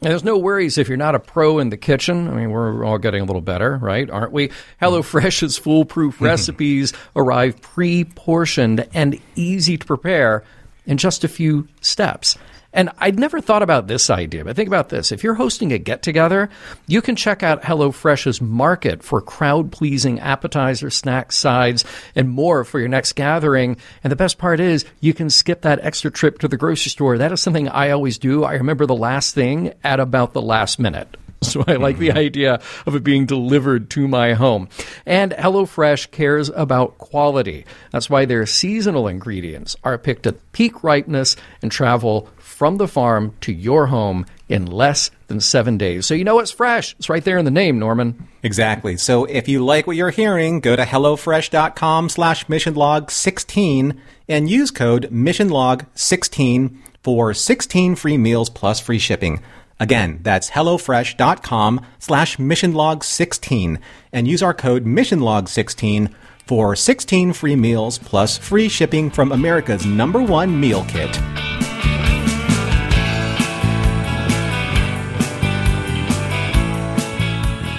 And there's no worries if you're not a pro in the kitchen. I mean, we're all getting a little better, right? Aren't we? HelloFresh's foolproof mm-hmm. recipes arrive pre portioned and easy to prepare in just a few steps. And I'd never thought about this idea, but think about this. If you're hosting a get together, you can check out HelloFresh's market for crowd pleasing appetizers, snacks, sides, and more for your next gathering. And the best part is you can skip that extra trip to the grocery store. That is something I always do. I remember the last thing at about the last minute. <laughs> So I like the mm-hmm. idea of it being delivered to my home. And HelloFresh cares about quality. That's why their seasonal ingredients are picked at peak ripeness and travel from the farm to your home in less than seven days. So you know it's fresh. It's right there in the name, Norman. Exactly. So if you like what you're hearing, go to HelloFresh.com slash missionlog16 and use code missionlog16 for 16 free meals plus free shipping. Again, that's HelloFresh.com slash MissionLog16 and use our code MissionLog16 for 16 free meals plus free shipping from America's number one meal kit.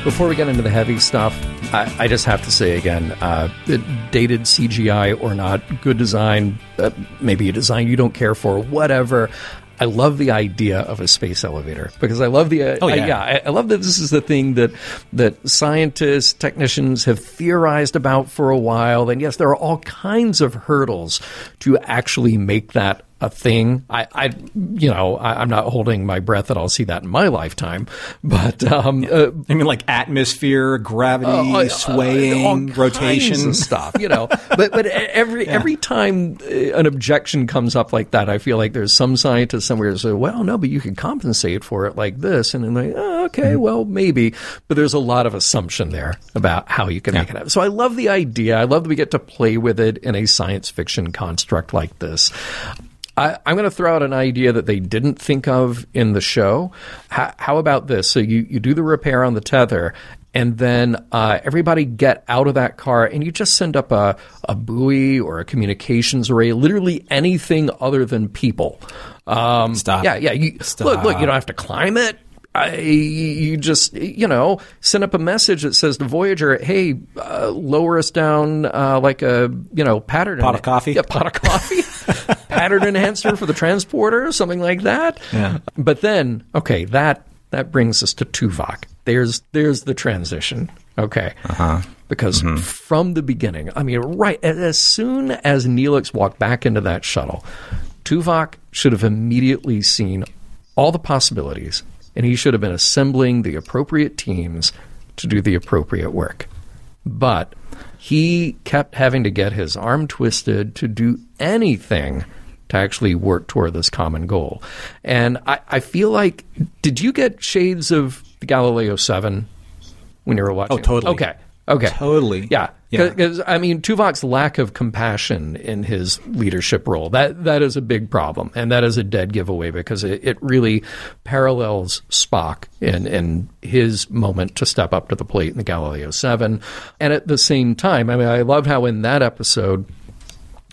Before we get into the heavy stuff, I, I just have to say again, uh, dated CGI or not, good design, uh, maybe a design you don't care for, whatever. I love the idea of a space elevator because I love the uh, Oh, yeah. I, yeah I, I love that this is the thing that that scientists technicians have theorized about for a while and yes there are all kinds of hurdles to actually make that a thing I, I you know I, I'm not holding my breath that I'll see that in my lifetime but um, uh, I mean, like atmosphere, gravity, uh, swaying, rotation. stuff, you know. but but every every time uh, an objection comes up like that, I feel like there's some scientist somewhere who say, "Well, no, but you can compensate for it like this," and then like, oh, okay, Mm-hmm. well, maybe. But there's a lot of assumption there about how you can make it happen. So I love the idea. I love that we get to play with it in a science fiction construct like this. I, I'm going to throw out an idea that they didn't think of in the show. How, how about this? So you, you do the repair on the tether, and then uh, everybody get out of that car, and you just send up a, a buoy or a communications array, literally anything other than people. Um, Stop. Yeah, yeah. You, look, look. You don't have to climb it. I, you just, you know, send up a message that says to Voyager, "Hey, uh, lower us down uh, like a, you know, pattern Pot of coffee? Yeah, pot of coffee, <laughs> pattern enhancer for the transporter, something like that. Yeah. But then, okay, that that brings us to Tuvok. There's there's the transition. Okay. Uh-huh. Because from the beginning, I mean, right as soon as Neelix walked back into that shuttle, Tuvok should have immediately seen all the possibilities, and he should have been assembling the appropriate teams to do the appropriate work. But he kept having to get his arm twisted to do anything to actually work toward this common goal. And I, I feel like, did you get shades of the Galileo 7 when you were watching? Oh, totally. Okay. Okay. Totally. Yeah. Yeah. Because I mean, Tuvok's lack of compassion in his leadership role that that is a big problem, and that is a dead giveaway because it, it really parallels Spock in in his moment to step up to the plate in the Galileo Seven, and at the same time, I mean, I love how in that episode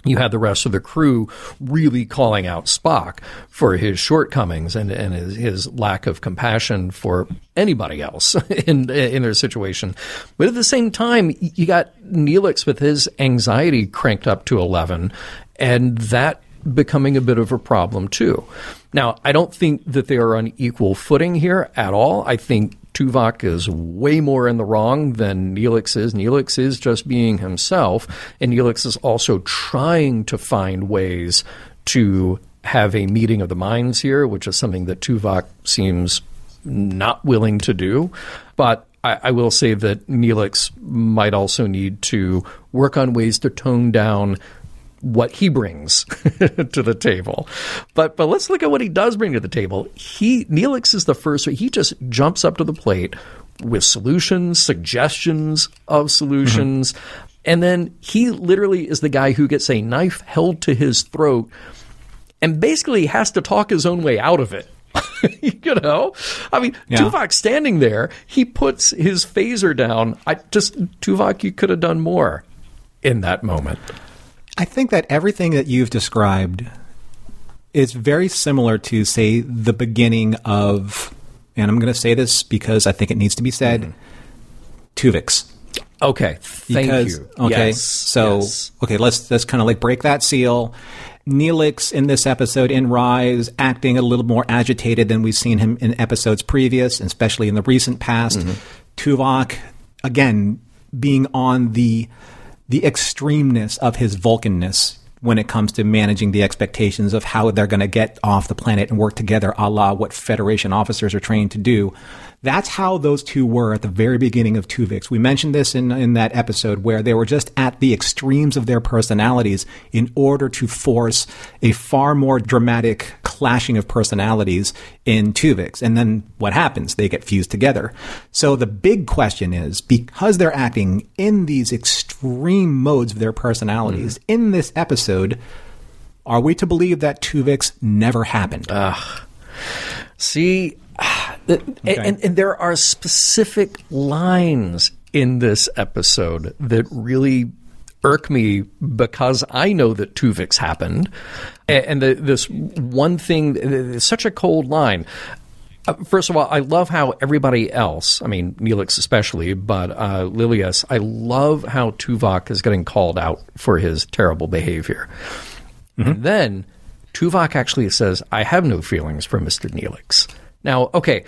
you had the rest of the crew really calling out Spock for his shortcomings and, and his, his lack of compassion for anybody else <laughs> in in their situation. But at the same time, you got Neelix with his anxiety cranked up to eleven, and that becoming a bit of a problem too. Now, I don't think that they are on equal footing here at all. I think Tuvok is way more in the wrong than Neelix is. Neelix is just being himself, and Neelix is also trying to find ways to have a meeting of the minds here, which is something that Tuvok seems not willing to do. But I, I will say that Neelix might also need to work on ways to tone down what he brings <laughs> to the table. But but let's look at what he does bring to the table. He Neelix is the first he just jumps up to the plate with solutions, suggestions of solutions. Mm-hmm. And then he literally is the guy who gets a knife held to his throat and basically has to talk his own way out of it. <laughs> you know, I mean, Yeah. Tuvok standing there, he puts his phaser down. I just Tuvok, you could have done more in that moment. I think that everything that you've described is very similar to, say, the beginning of, and I'm going to say this because I think it needs to be said, Tuvix. Okay, thank because, you. Okay, Yes, so yes. okay, let's let's kind of like break that seal. Neelix in this episode in Rise acting a little more agitated than we've seen him in episodes previous, especially in the recent past. Mm-hmm. Tuvok again being on the the extremeness of his Vulcanness when it comes to managing the expectations of how they're going to get off the planet and work together, a la what Federation officers are trained to do. That's how those two were at the very beginning of Tuvix. We mentioned this in, in that episode where they were just at the extremes of their personalities in order to force a far more dramatic clashing of personalities in Tuvix. And then what happens? They get fused together. So the big question is because they're acting in these extreme modes of their personalities mm-hmm. in this episode, are we to believe that Tuvix never happened? See, Okay. And, and there are specific lines in this episode that really irk me because I know that Tuvix happened. And, the, this one thing, such a cold line. Uh, first of all, I love how everybody else, I mean, Neelix especially, but uh, Lillias, I love how Tuvok is getting called out for his terrible behavior. Mm-hmm. And then Tuvok actually says, I have no feelings for Mr. Neelix. Now, okay,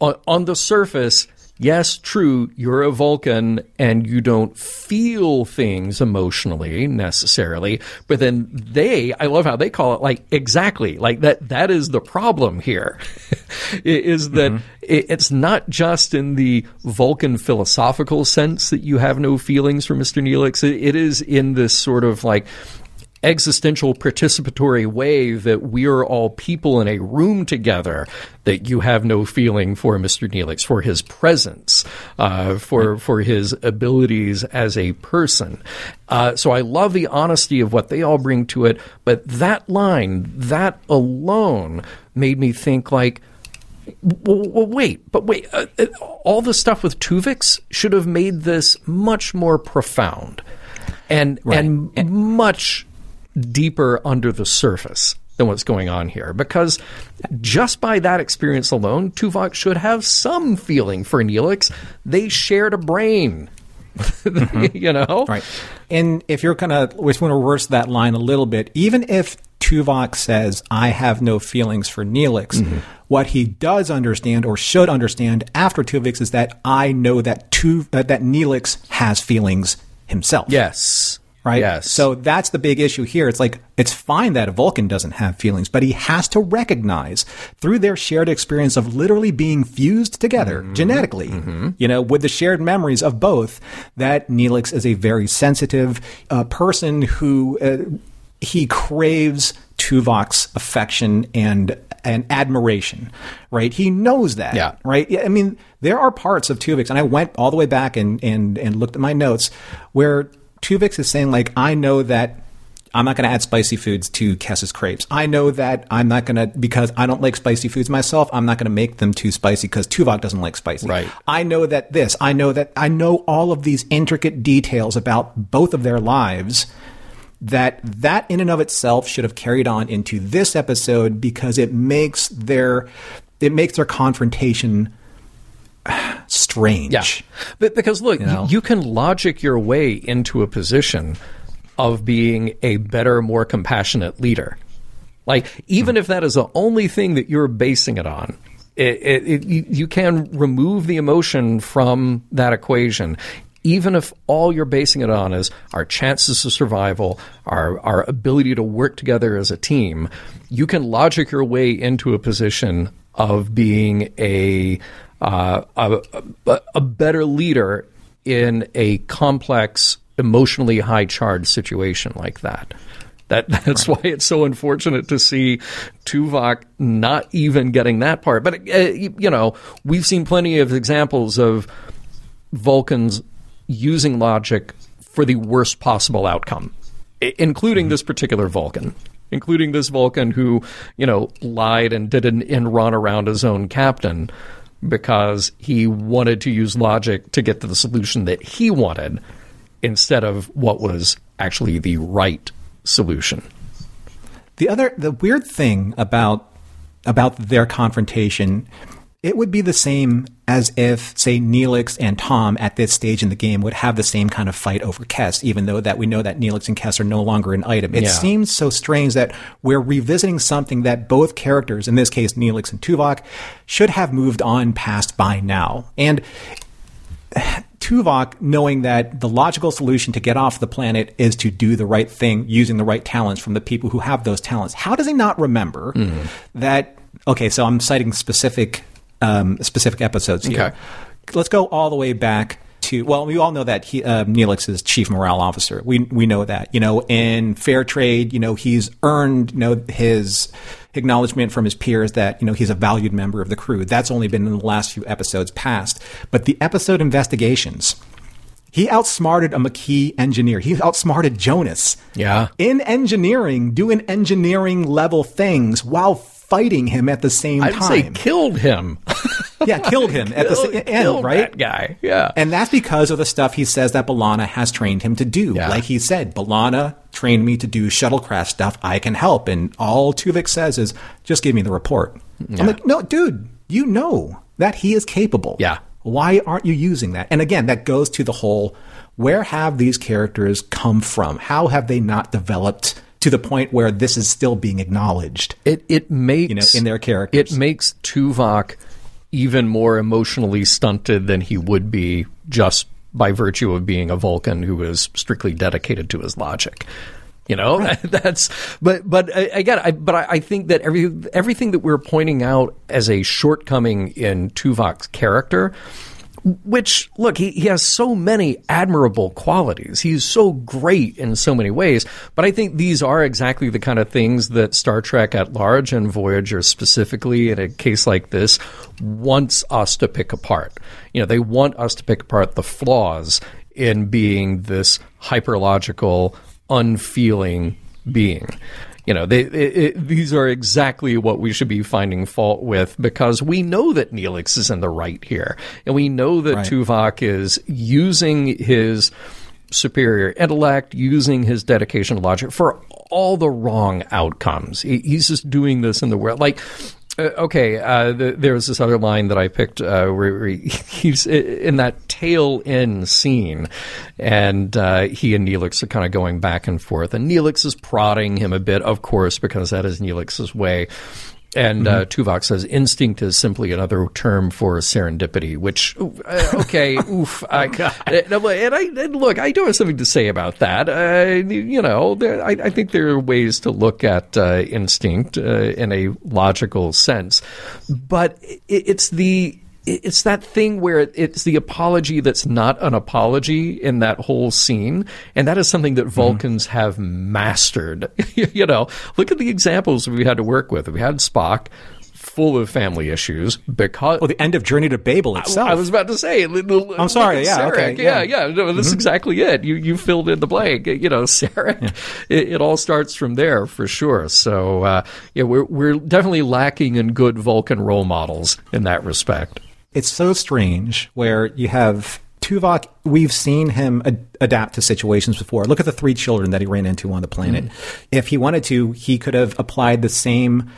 on, on the surface, yes, true, you're a Vulcan and you don't feel things emotionally necessarily, but then they, I love how they call it like exactly, like that, that is the problem here. <laughs> is that mm-hmm. it's not just in the Vulcan philosophical sense that you have no feelings for Mr. Neelix. it is in this sort of like, existential participatory way that we are all people in a room together that you have no feeling for Mr. Neelix, for his presence, uh, for for his abilities as a person. Uh, so I love the honesty of what they all bring to it. But that line, that alone, made me think like. Well, wait, but wait. Uh, uh all the stuff with Tuvix should have made this much more profound, and right. and, and much deeper under the surface than what's going on here because just by that experience alone, Tuvok should have some feeling for Neelix. They shared a brain. <laughs> mm-hmm. you know? Right. And if you're kind of, we just want to reverse that line a little bit, even if Tuvok says, I have no feelings for Neelix, mm-hmm. what he does understand or should understand after Tuvix is that I know that, tu- uh, that Neelix has feelings himself. Yes right? Yes. So that's the big issue here. It's like it's fine that a Vulcan doesn't have feelings, but he has to recognize through their shared experience of literally being fused together mm-hmm. genetically, mm-hmm. you know, with the shared memories of both, that Neelix is a very sensitive uh, person who uh, he craves Tuvok's affection and and admiration, right? He knows that, yeah. right? I mean, there are parts of Tuvix, and I went all the way back and and and looked at my notes where Tuvix is saying like, I know that I'm not going to add spicy foods to Kes's crepes. I know that I'm not going to because I don't like spicy foods myself. I'm not going to make them too spicy because Tuvok doesn't like spicy. Right. I know that this. I know that I know all of these intricate details about both of their lives. That that in and of itself should have carried on into this episode because it makes their it makes their confrontation strange. Yeah. But because look, you, know? you can logic your way into a position of being a better, more compassionate leader. Like, even hmm. if that is the only thing that you're basing it on, it, it, it, you can remove the emotion from that equation. Even if all you're basing it on is our chances of survival, our, our ability to work together as a team, you can logic your way into a position of being a uh, a, a, better leader in a complex, emotionally high charged situation like that. That <laughs> that's why it's so unfortunate to see Tuvok not even getting that part. But uh, you know, we've seen plenty of examples of Vulcans using logic for the worst possible outcome, including mm-hmm. this particular Vulcan including this Vulcan who, you know, lied and did an in run around his own captain because he wanted to use logic to get to the solution that he wanted instead of what was actually the right solution. The other the weird thing about about their confrontation it would be the same as if, say, Neelix and Tom at this stage in the game would have the same kind of fight over Kes, even though that we know that Neelix and Kes are no longer an item. It yeah. seems so strange that we're revisiting something that both characters, in this case Neelix and Tuvok, should have moved on past by now. And <sighs> Tuvok, knowing that the logical solution to get off the planet is to do the right thing using the right talents from the people who have those talents, how does he not remember mm. that? Okay, so I'm citing specific um, specific episodes here. Okay. Let's go all the way back to well, we all know that he, uh, Neelix is chief morale officer. We we know that. You know, in fair trade, you know, he's earned you know his acknowledgement from his peers that you know he's a valued member of the crew. That's only been in the last few episodes past. But the episode investigations. He outsmarted a Maquis engineer. He outsmarted Jonas. Yeah. In engineering, doing engineering level things while fighting him at the same I'd time. say killed him. <laughs> yeah, killed him at the <laughs> end, right? that guy. Yeah. And that's because of the stuff he says that B'Elanna has trained him to do. Yeah. Like he said, B'Elanna trained me to do shuttlecraft stuff. I can help. And all Tuvok says is, just give me the report. I'm like, no, dude, you know that he is capable. Yeah. Why aren't you using that? And again, that goes to the whole where have these characters come from? How have they not developed to the point where this is still being acknowledged? It it makes You know, in their characters. It makes Tuvok even more emotionally stunted than he would be just by virtue of being a Vulcan who is strictly dedicated to his logic. You know, <laughs> that's but but uh, again, I, but I, I think that every everything that we're pointing out as a shortcoming in Tuvok's character which look he, he has so many admirable qualities. He's so great in so many ways. But i think these are exactly the kind of things that star trek at large and voyager specifically in a case like this wants us to pick apart. You know they want us to pick apart the flaws in being this hyperlogical unfeeling being you know, they, it, it, these are exactly what we should be finding fault with because we know that Neelix is in the right here. And we know that Right. Tuvok is using his superior intellect, using his dedication to logic for all the wrong outcomes. He, he's just doing this in the world. Like, uh, okay, uh, the, there was this other line that I picked uh, where, where he, <laughs> he's in that tail end scene, and uh, he and Neelix are kind of going back and forth, and Neelix is prodding him a bit, of course, because that is Neelix's way. And uh, Tuvok says instinct is simply another term for serendipity, which uh, okay, <laughs> oof. I, and, I'm like- and I and look, I do have something to say about that. Uh, you know, there, I, I think there are ways to look at uh, instinct uh, in a logical sense, but it, it's the it's that thing where it's the apology that's not an apology in that whole scene, and that is something that Vulcans have mastered. <laughs> you know, look at the examples we had to work with. We had Spock, full of family issues because. Well, the end of Journey to Babel itself. I was about to say. I'm sorry, yeah, okay, yeah, yeah. yeah. No, that's exactly it. You you filled in the blank. You know, <laughs> Sarek. It, it all starts from there for sure. So uh, yeah, we're we're definitely lacking in good Vulcan role models in that respect. It's so strange where you have Tuvok. We've seen him ad- adapt to situations before. Look at the three children that he ran into on the planet. Mm-hmm. If he wanted to, he could have applied the same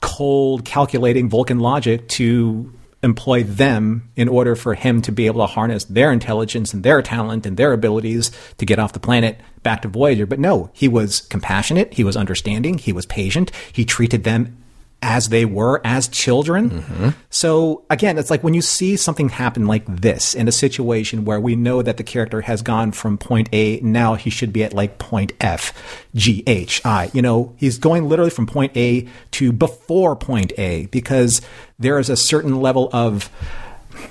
cold, calculating Vulcan logic to employ them in order for him to be able to harness their intelligence and their talent and their abilities to get off the planet back to Voyager. But no, he was compassionate, he was understanding, he was patient, he treated them as they were as children. So again, it's like when you see something happen like this in a situation where we know that the character has gone from point A, now he should be at like point F, G, H, I. You know, he's going literally from point A to before point A because there is a certain level of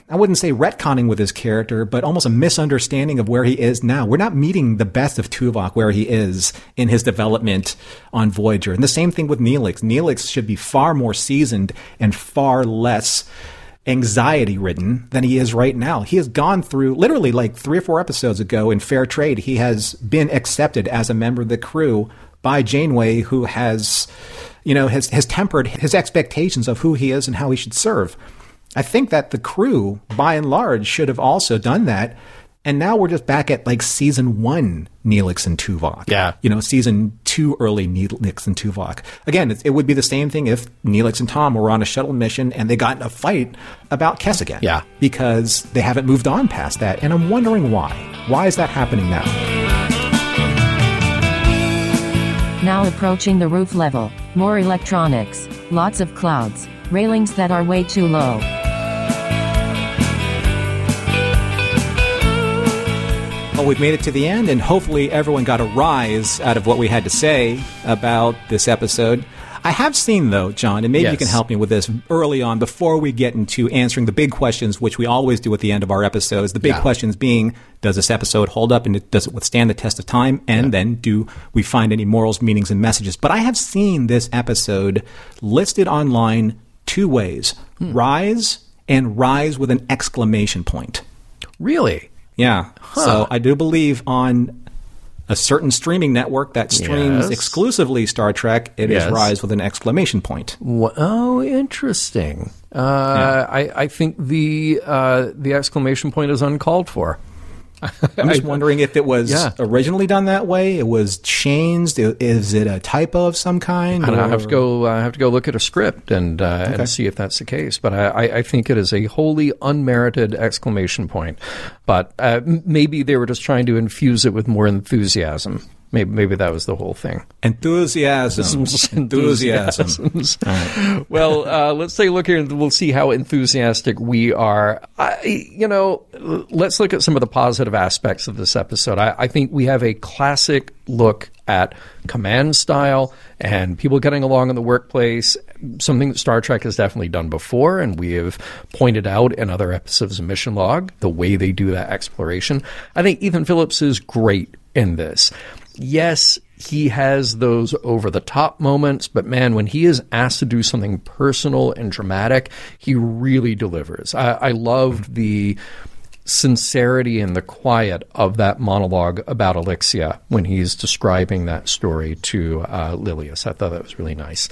I wouldn't say retconning with his character, but almost a misunderstanding of where he is now. We're not meeting the best of Tuvok where he is in his development on Voyager. And the same thing with Neelix. Neelix should be far more seasoned and far less anxiety ridden than he is right now. He has gone through literally like three or four episodes ago in Fair Trade. He has been accepted as a member of the crew by Janeway, who has, you know, has, has tempered his expectations of who he is and how he should serve. I think that the crew, by and large, should have also done that. And now we're just back at like season one, Neelix and Tuvok. Yeah. You know, season two, early Neelix and Tuvok. Again, it, it would be the same thing if Neelix and Tom were on a shuttle mission and they got in a fight about Kes again. Yeah. Because they haven't moved on past that. And I'm wondering why. Why is that happening now? Now approaching the roof level. More electronics. Lots of clouds. Railings that are way too low. Well, we've made it to the end, and hopefully everyone got a rise out of what we had to say about this episode. I have seen, though, John, and maybe you can help me with this early on before we get into answering the big questions, which we always do at the end of our episodes. The big Yeah. questions being, does this episode hold up and does it withstand the test of time? And then do we find any morals, meanings, and messages? But I have seen this episode listed online two ways hmm. rise and rise with an exclamation point. Really? Yeah. So I do believe on a certain streaming network that streams Yes. exclusively Star Trek, it is Yes. Rise with an exclamation point. Oh, interesting. Uh, I, I think the uh, the exclamation point is uncalled for. I'm just <laughs> wondering if it was Yeah. originally done that way. It was changed. Is it a typo of some kind? And I have to go. I have to go look at a script and uh, Okay. and see if that's the case. But I, I, I think it is a wholly unmerited exclamation point. But uh, maybe they were just trying to infuse it with more enthusiasm. Maybe maybe that was the whole thing. Enthusiasm. <laughs> Enthusiasm. Enthusiasms. well, uh, let's take a look here and we'll see how enthusiastic we are. I, you know, let's look at some of the positive aspects of this episode. I, I think we have a classic look at command style and people getting along in the workplace. Something that Star Trek has definitely done before, and we have pointed out in other episodes of Mission Log the way they do that exploration. I think Ethan Phillips is great in this. Yes, he has those over the top moments, but man, when he is asked to do something personal and dramatic, he really delivers. I, I loved the sincerity and the quiet of that monologue about Alixia when he's describing that story to uh, Lillias. I thought that was really nice.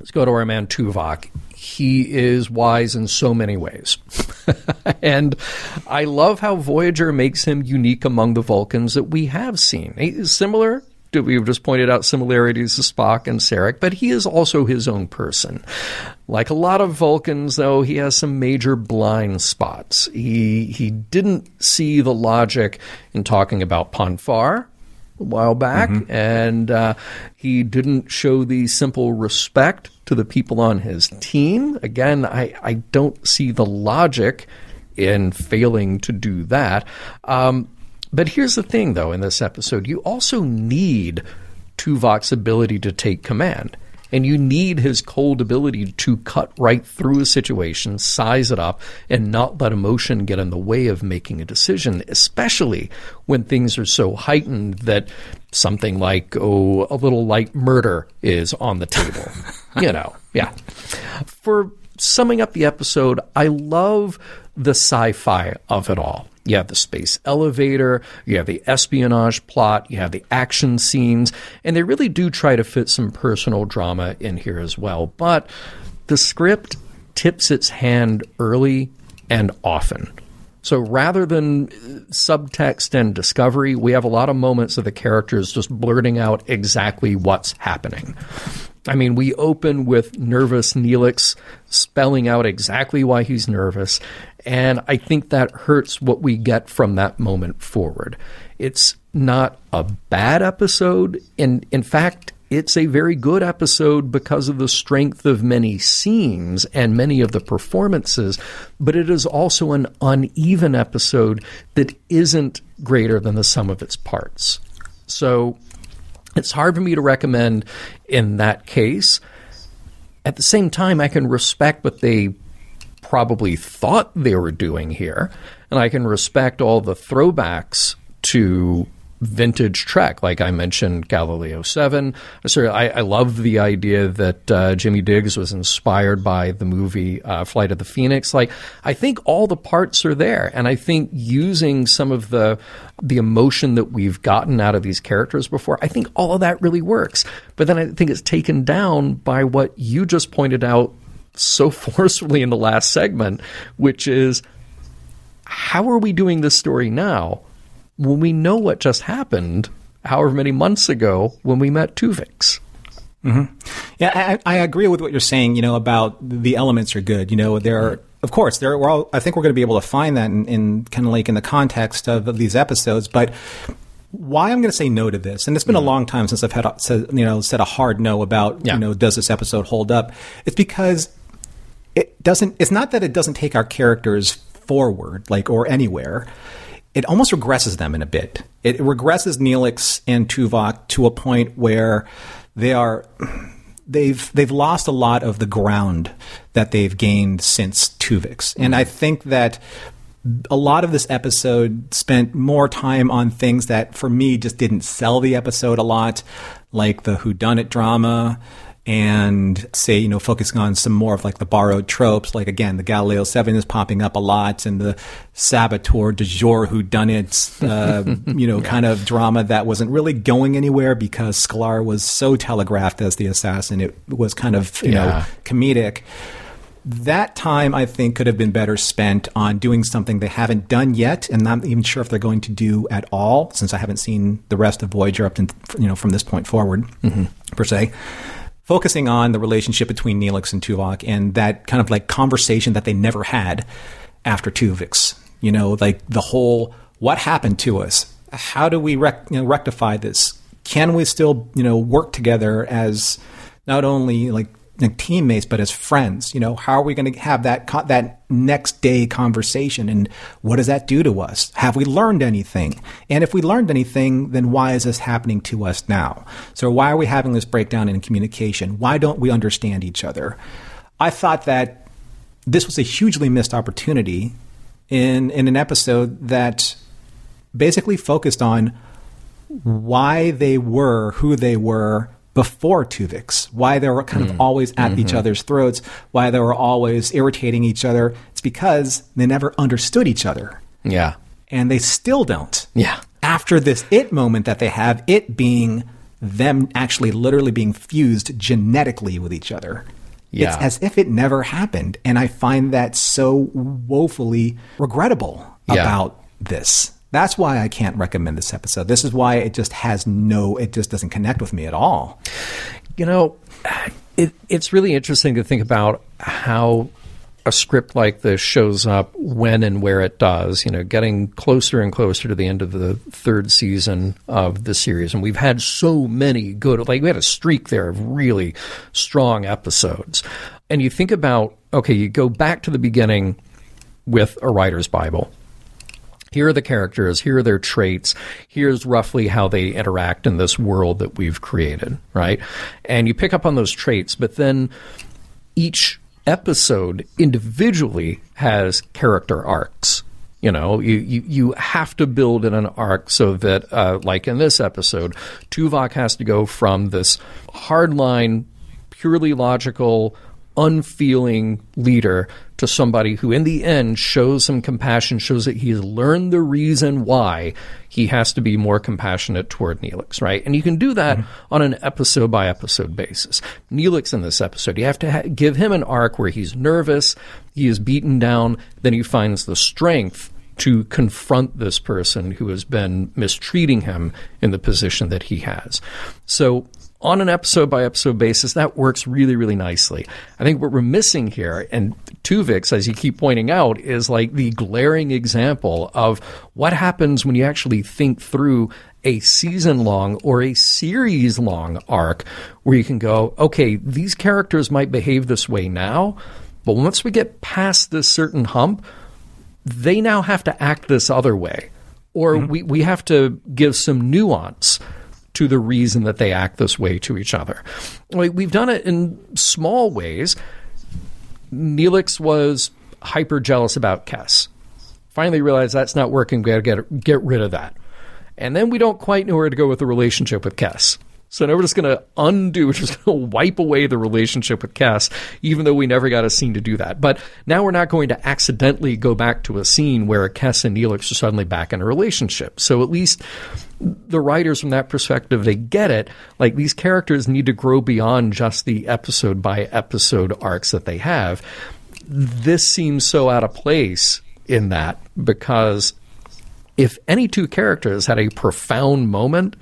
Let's go to our man Tuvok. He is wise in so many ways. <laughs> and I love how Voyager makes him unique among the Vulcans that we have seen. He is similar We've just pointed out similarities to Spock and Sarek, but he is also his own person. Like a lot of Vulcans, though, he has some major blind spots. He he didn't see the logic in talking about Pon farr, a while back, and uh, he didn't show the simple respect to the people on his team. Again, I, I don't see the logic in failing to do that. Um, but here's the thing, though, in this episode, you also need Tuvok's ability to take command. And you need his cold ability to cut right through a situation, size it up, and not let emotion get in the way of making a decision, especially when things are so heightened that something like, oh, a little light murder is on the table. <laughs> you know, yeah. For summing up the episode, I love the sci fi of it all. You have the space elevator, you have the espionage plot, you have the action scenes, and they really do try to fit some personal drama in here as well. But the script tips its hand early and often. So rather than uh, subtext and discovery, we have a lot of moments of the characters just blurting out exactly what's happening. I mean, we open with nervous Neelix spelling out exactly why he's nervous, and I think that hurts what we get from that moment forward. It's not a bad episode, and in fact, it's a very good episode because of the strength of many scenes and many of the performances, but it is also an uneven episode that isn't greater than the sum of its parts. So it's hard for me to recommend in that case. At the same time, I can respect what they probably thought they were doing here, and I can respect all the throwbacks to vintage Trek, like I mentioned Galileo 7. So I, I love the idea that uh, Jimmy Diggs was inspired by the movie uh, Flight of the Phoenix. Like, I think all the parts are there, and I think using some of the the emotion that we've gotten out of these characters before, I think all of that really works. But then I think it's taken down by what you just pointed out so <laughs> forcefully in the last segment, which is how are we doing this story now when we know what just happened however many months ago when we met Tuvix? Mm-hmm. Yeah, I, I agree with what you're saying. You know about the elements are good. You know, there are, of course, there. We're all, I think we're going to be able to find that in, in kind of like in the context of, these episodes. But why I'm going to say no to this, and it's been a mm-hmm. long time since I've had a, you know said a hard no about Yeah. you know does this episode hold up? It's because it doesn't. It's not that it doesn't take our characters forward, like or anywhere. It almost regresses them in a bit. It regresses Neelix and Tuvok to a point where they are they've they've lost a lot of the ground that they've gained since Tuvix, and I think that a lot of this episode spent more time on things that for me just didn't sell the episode a lot, like the whodunit drama and say, you know, focusing on some more of like the borrowed tropes, like again, the Galileo 7 is popping up a lot and the saboteur de jour who done it, uh, <laughs> you know, yeah. kind of drama that wasn't really going anywhere because Sklar was so telegraphed as the assassin. It was kind of, you yeah. know, comedic. That time, I think, could have been better spent on doing something they haven't done yet, and I'm not even sure if they're going to do at all, since I haven't seen the rest of Voyager up to you know from this point forward, mm-hmm. per se focusing on the relationship between Neelix and Tuvok and that kind of like conversation that they never had after Tuvix. You know, like the whole what happened to us? How do we rec- you know, rectify this? Can we still, you know, work together as not only like teammates, but as friends. You know, how are we going to have that co- that next day conversation, and what does that do to us? Have we learned anything? And if we learned anything, then why is this happening to us now? So why are we having this breakdown in communication? Why don't we understand each other? I thought that this was a hugely missed opportunity in in an episode that basically focused on why they were who they were before Tuvix, why they were kind mm of always at mm-hmm. each other's throats, why they were always irritating each other. It's because they never understood each other. Yeah. And they still don't. Yeah. After this it moment that they have, it being them actually literally being fused genetically with each other. Yeah. It's as if it never happened. And I find that so woefully regrettable yeah. about this. That's why I can't recommend this episode. This is why it just has no, it just doesn't connect with me at all. You know, it, it's really interesting to think about how a script like this shows up when and where it does, you know, getting closer and closer to the end of the third season of the series. And we've had so many good, like we had a streak there of really strong episodes. And you think about, okay, you go back to the beginning with a writer's Bible here are the characters, here are their traits, here's roughly how they interact in this world that we've created, right? And you pick up on those traits, but then each episode individually has character arcs. You know, you, you, you have to build in an arc so that, uh, like in this episode, Tuvok has to go from this hardline, purely logical, unfeeling leader to somebody who, in the end, shows some compassion, shows that he has learned the reason why he has to be more compassionate toward Neelix, right? And you can do that mm-hmm. on an episode by episode basis. Neelix in this episode, you have to ha- give him an arc where he's nervous, he is beaten down, then he finds the strength to confront this person who has been mistreating him in the position that he has. So on an episode by episode basis, that works really, really nicely. I think what we're missing here, and Tuvix, as you keep pointing out, is like the glaring example of what happens when you actually think through a season long or a series long arc where you can go, okay, these characters might behave this way now, but once we get past this certain hump, they now have to act this other way. Or mm-hmm. we, we have to give some nuance to the reason that they act this way to each other. We've done it in small ways. Neelix was hyper jealous about Kes. Finally realized that's not working. We got to get get rid of that. And then we don't quite know where to go with the relationship with Kes. So now we're just going to undo, we're just going <laughs> to wipe away the relationship with Kes, even though we never got a scene to do that. But now we're not going to accidentally go back to a scene where Kes and Neelix are suddenly back in a relationship. So at least the writers from that perspective, they get it. Like these characters need to grow beyond just the episode by episode arcs that they have. This seems so out of place in that because if any two characters had a profound moment,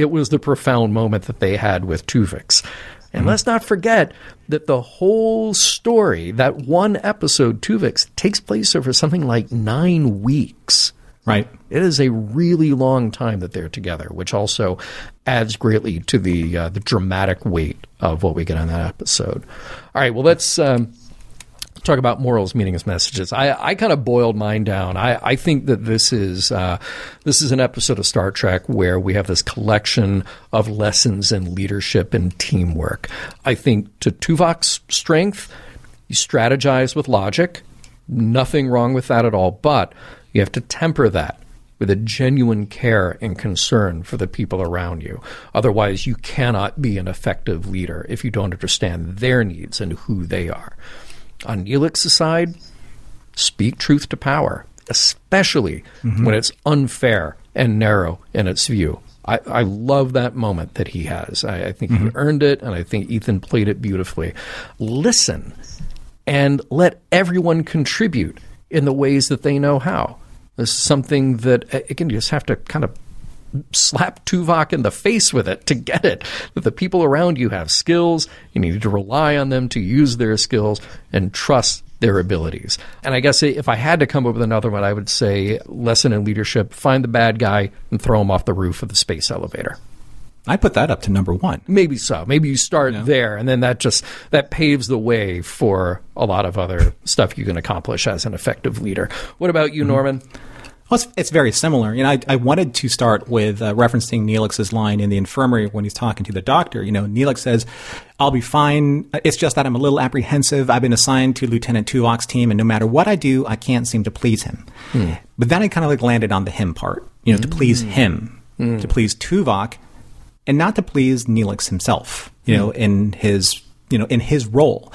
it was the profound moment that they had with Tuvix. And mm-hmm. let's not forget that the whole story, that one episode, Tuvix, takes place over something like nine weeks. Right. It is a really long time that they're together, which also adds greatly to the uh, the dramatic weight of what we get on that episode. All right, well, let's um, talk about morals, meaningless messages. I, I kind of boiled mine down. I, I think that this is uh, this is an episode of Star Trek where we have this collection of lessons in leadership and teamwork. I think to Tuvok's strength, you strategize with logic. Nothing wrong with that at all, but you have to temper that with a genuine care and concern for the people around you. Otherwise, you cannot be an effective leader if you don't understand their needs and who they are. On Neelix's side, speak truth to power, especially mm-hmm. when it's unfair and narrow in its view. I, I love that moment that he has. I, I think mm-hmm. he earned it, and I think Ethan played it beautifully. Listen and let everyone contribute in the ways that they know how. This is something that, again, you just have to kind of slap Tuvok in the face with it to get it. That the people around you have skills, you need to rely on them to use their skills and trust their abilities. And I guess if I had to come up with another one, I would say lesson in leadership find the bad guy and throw him off the roof of the space elevator. I put that up to number one. Maybe so. Maybe you start yeah. there, and then that just that paves the way for a lot of other stuff you can accomplish as an effective leader. What about you, mm-hmm. Norman? Well, it's, it's, very similar. You know, I, I wanted to start with uh, referencing Neelix's line in the infirmary when he's talking to the doctor. You know, Neelix says, I'll be fine. It's just that I'm a little apprehensive. I've been assigned to Lieutenant Tuvok's team, and no matter what I do, I can't seem to please him. Hmm. But then I kind of like landed on the him part, you know, to please hmm. him, hmm. to please Tuvok, and not to please Neelix himself, you know, in his you know, in his role.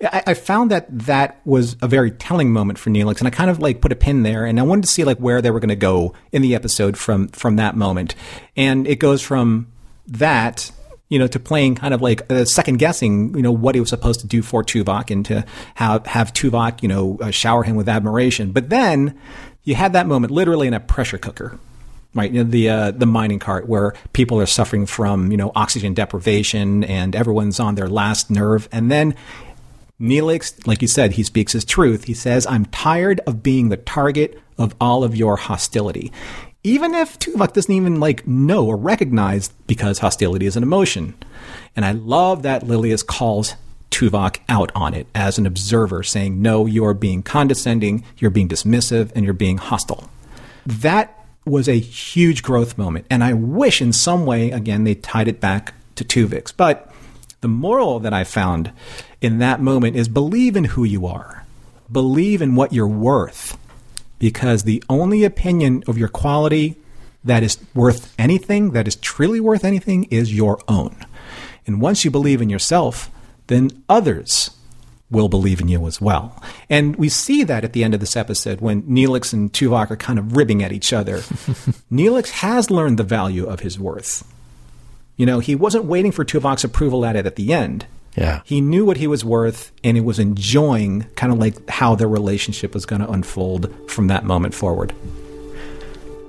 I, I, found that that was a very telling moment for Neelix, and I kind of like put a pin there, and I wanted to see like where they were going to go in the episode from from that moment, and it goes from that. You know, to playing kind of like uh, second guessing, you know, what he was supposed to do for Tuvok and to have, have Tuvok, you know, uh, shower him with admiration. But then you had that moment literally in a pressure cooker right? The uh, the mining cart where people are suffering from you know oxygen deprivation and everyone's on their last nerve, and then Neelix, like you said, he speaks his truth. He says, "I'm tired of being the target of all of your hostility." Even if Tuvok doesn't even like know or recognize because hostility is an emotion. And I love that Lillias calls Tuvok out on it as an observer, saying, No, you are being condescending, you're being dismissive, and you're being hostile. That was a huge growth moment. And I wish in some way, again, they tied it back to Tuvix. But the moral that I found in that moment is believe in who you are, believe in what you're worth, because the only opinion of your quality that is worth anything, that is truly worth anything, is your own. And once you believe in yourself, then others will believe in you as well. And we see that at the end of this episode when Neelix and Tuvok are kind of ribbing at each other. <laughs> Neelix has learned the value of his worth. You know, he wasn't waiting for Tuvok's approval at it at the end. Yeah. He knew what he was worth and he was enjoying kind of like how their relationship was going to unfold from that moment forward.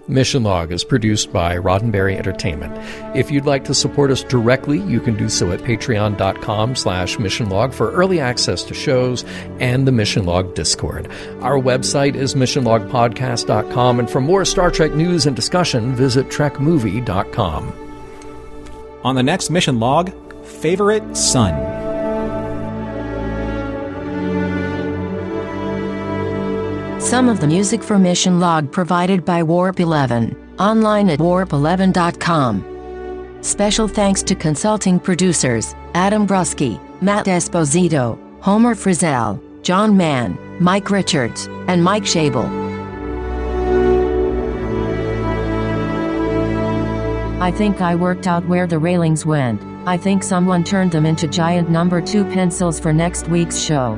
Mission Log is produced by Roddenberry Entertainment. If you'd like to support us directly, you can do so at patreon.com slash missionlog for early access to shows and the Mission Log Discord. Our website is missionlogpodcast.com, and for more Star Trek news and discussion, visit trekmovie.com. On the next Mission Log, Favorite Son. Some of the music for Mission Log provided by Warp 11, online at warp11.com. Special thanks to consulting producers Adam Brusky, Matt Esposito, Homer Frizzell, John Mann, Mike Richards, and Mike Shabel. I think I worked out where the railings went. I think someone turned them into giant number 2 pencils for next week's show.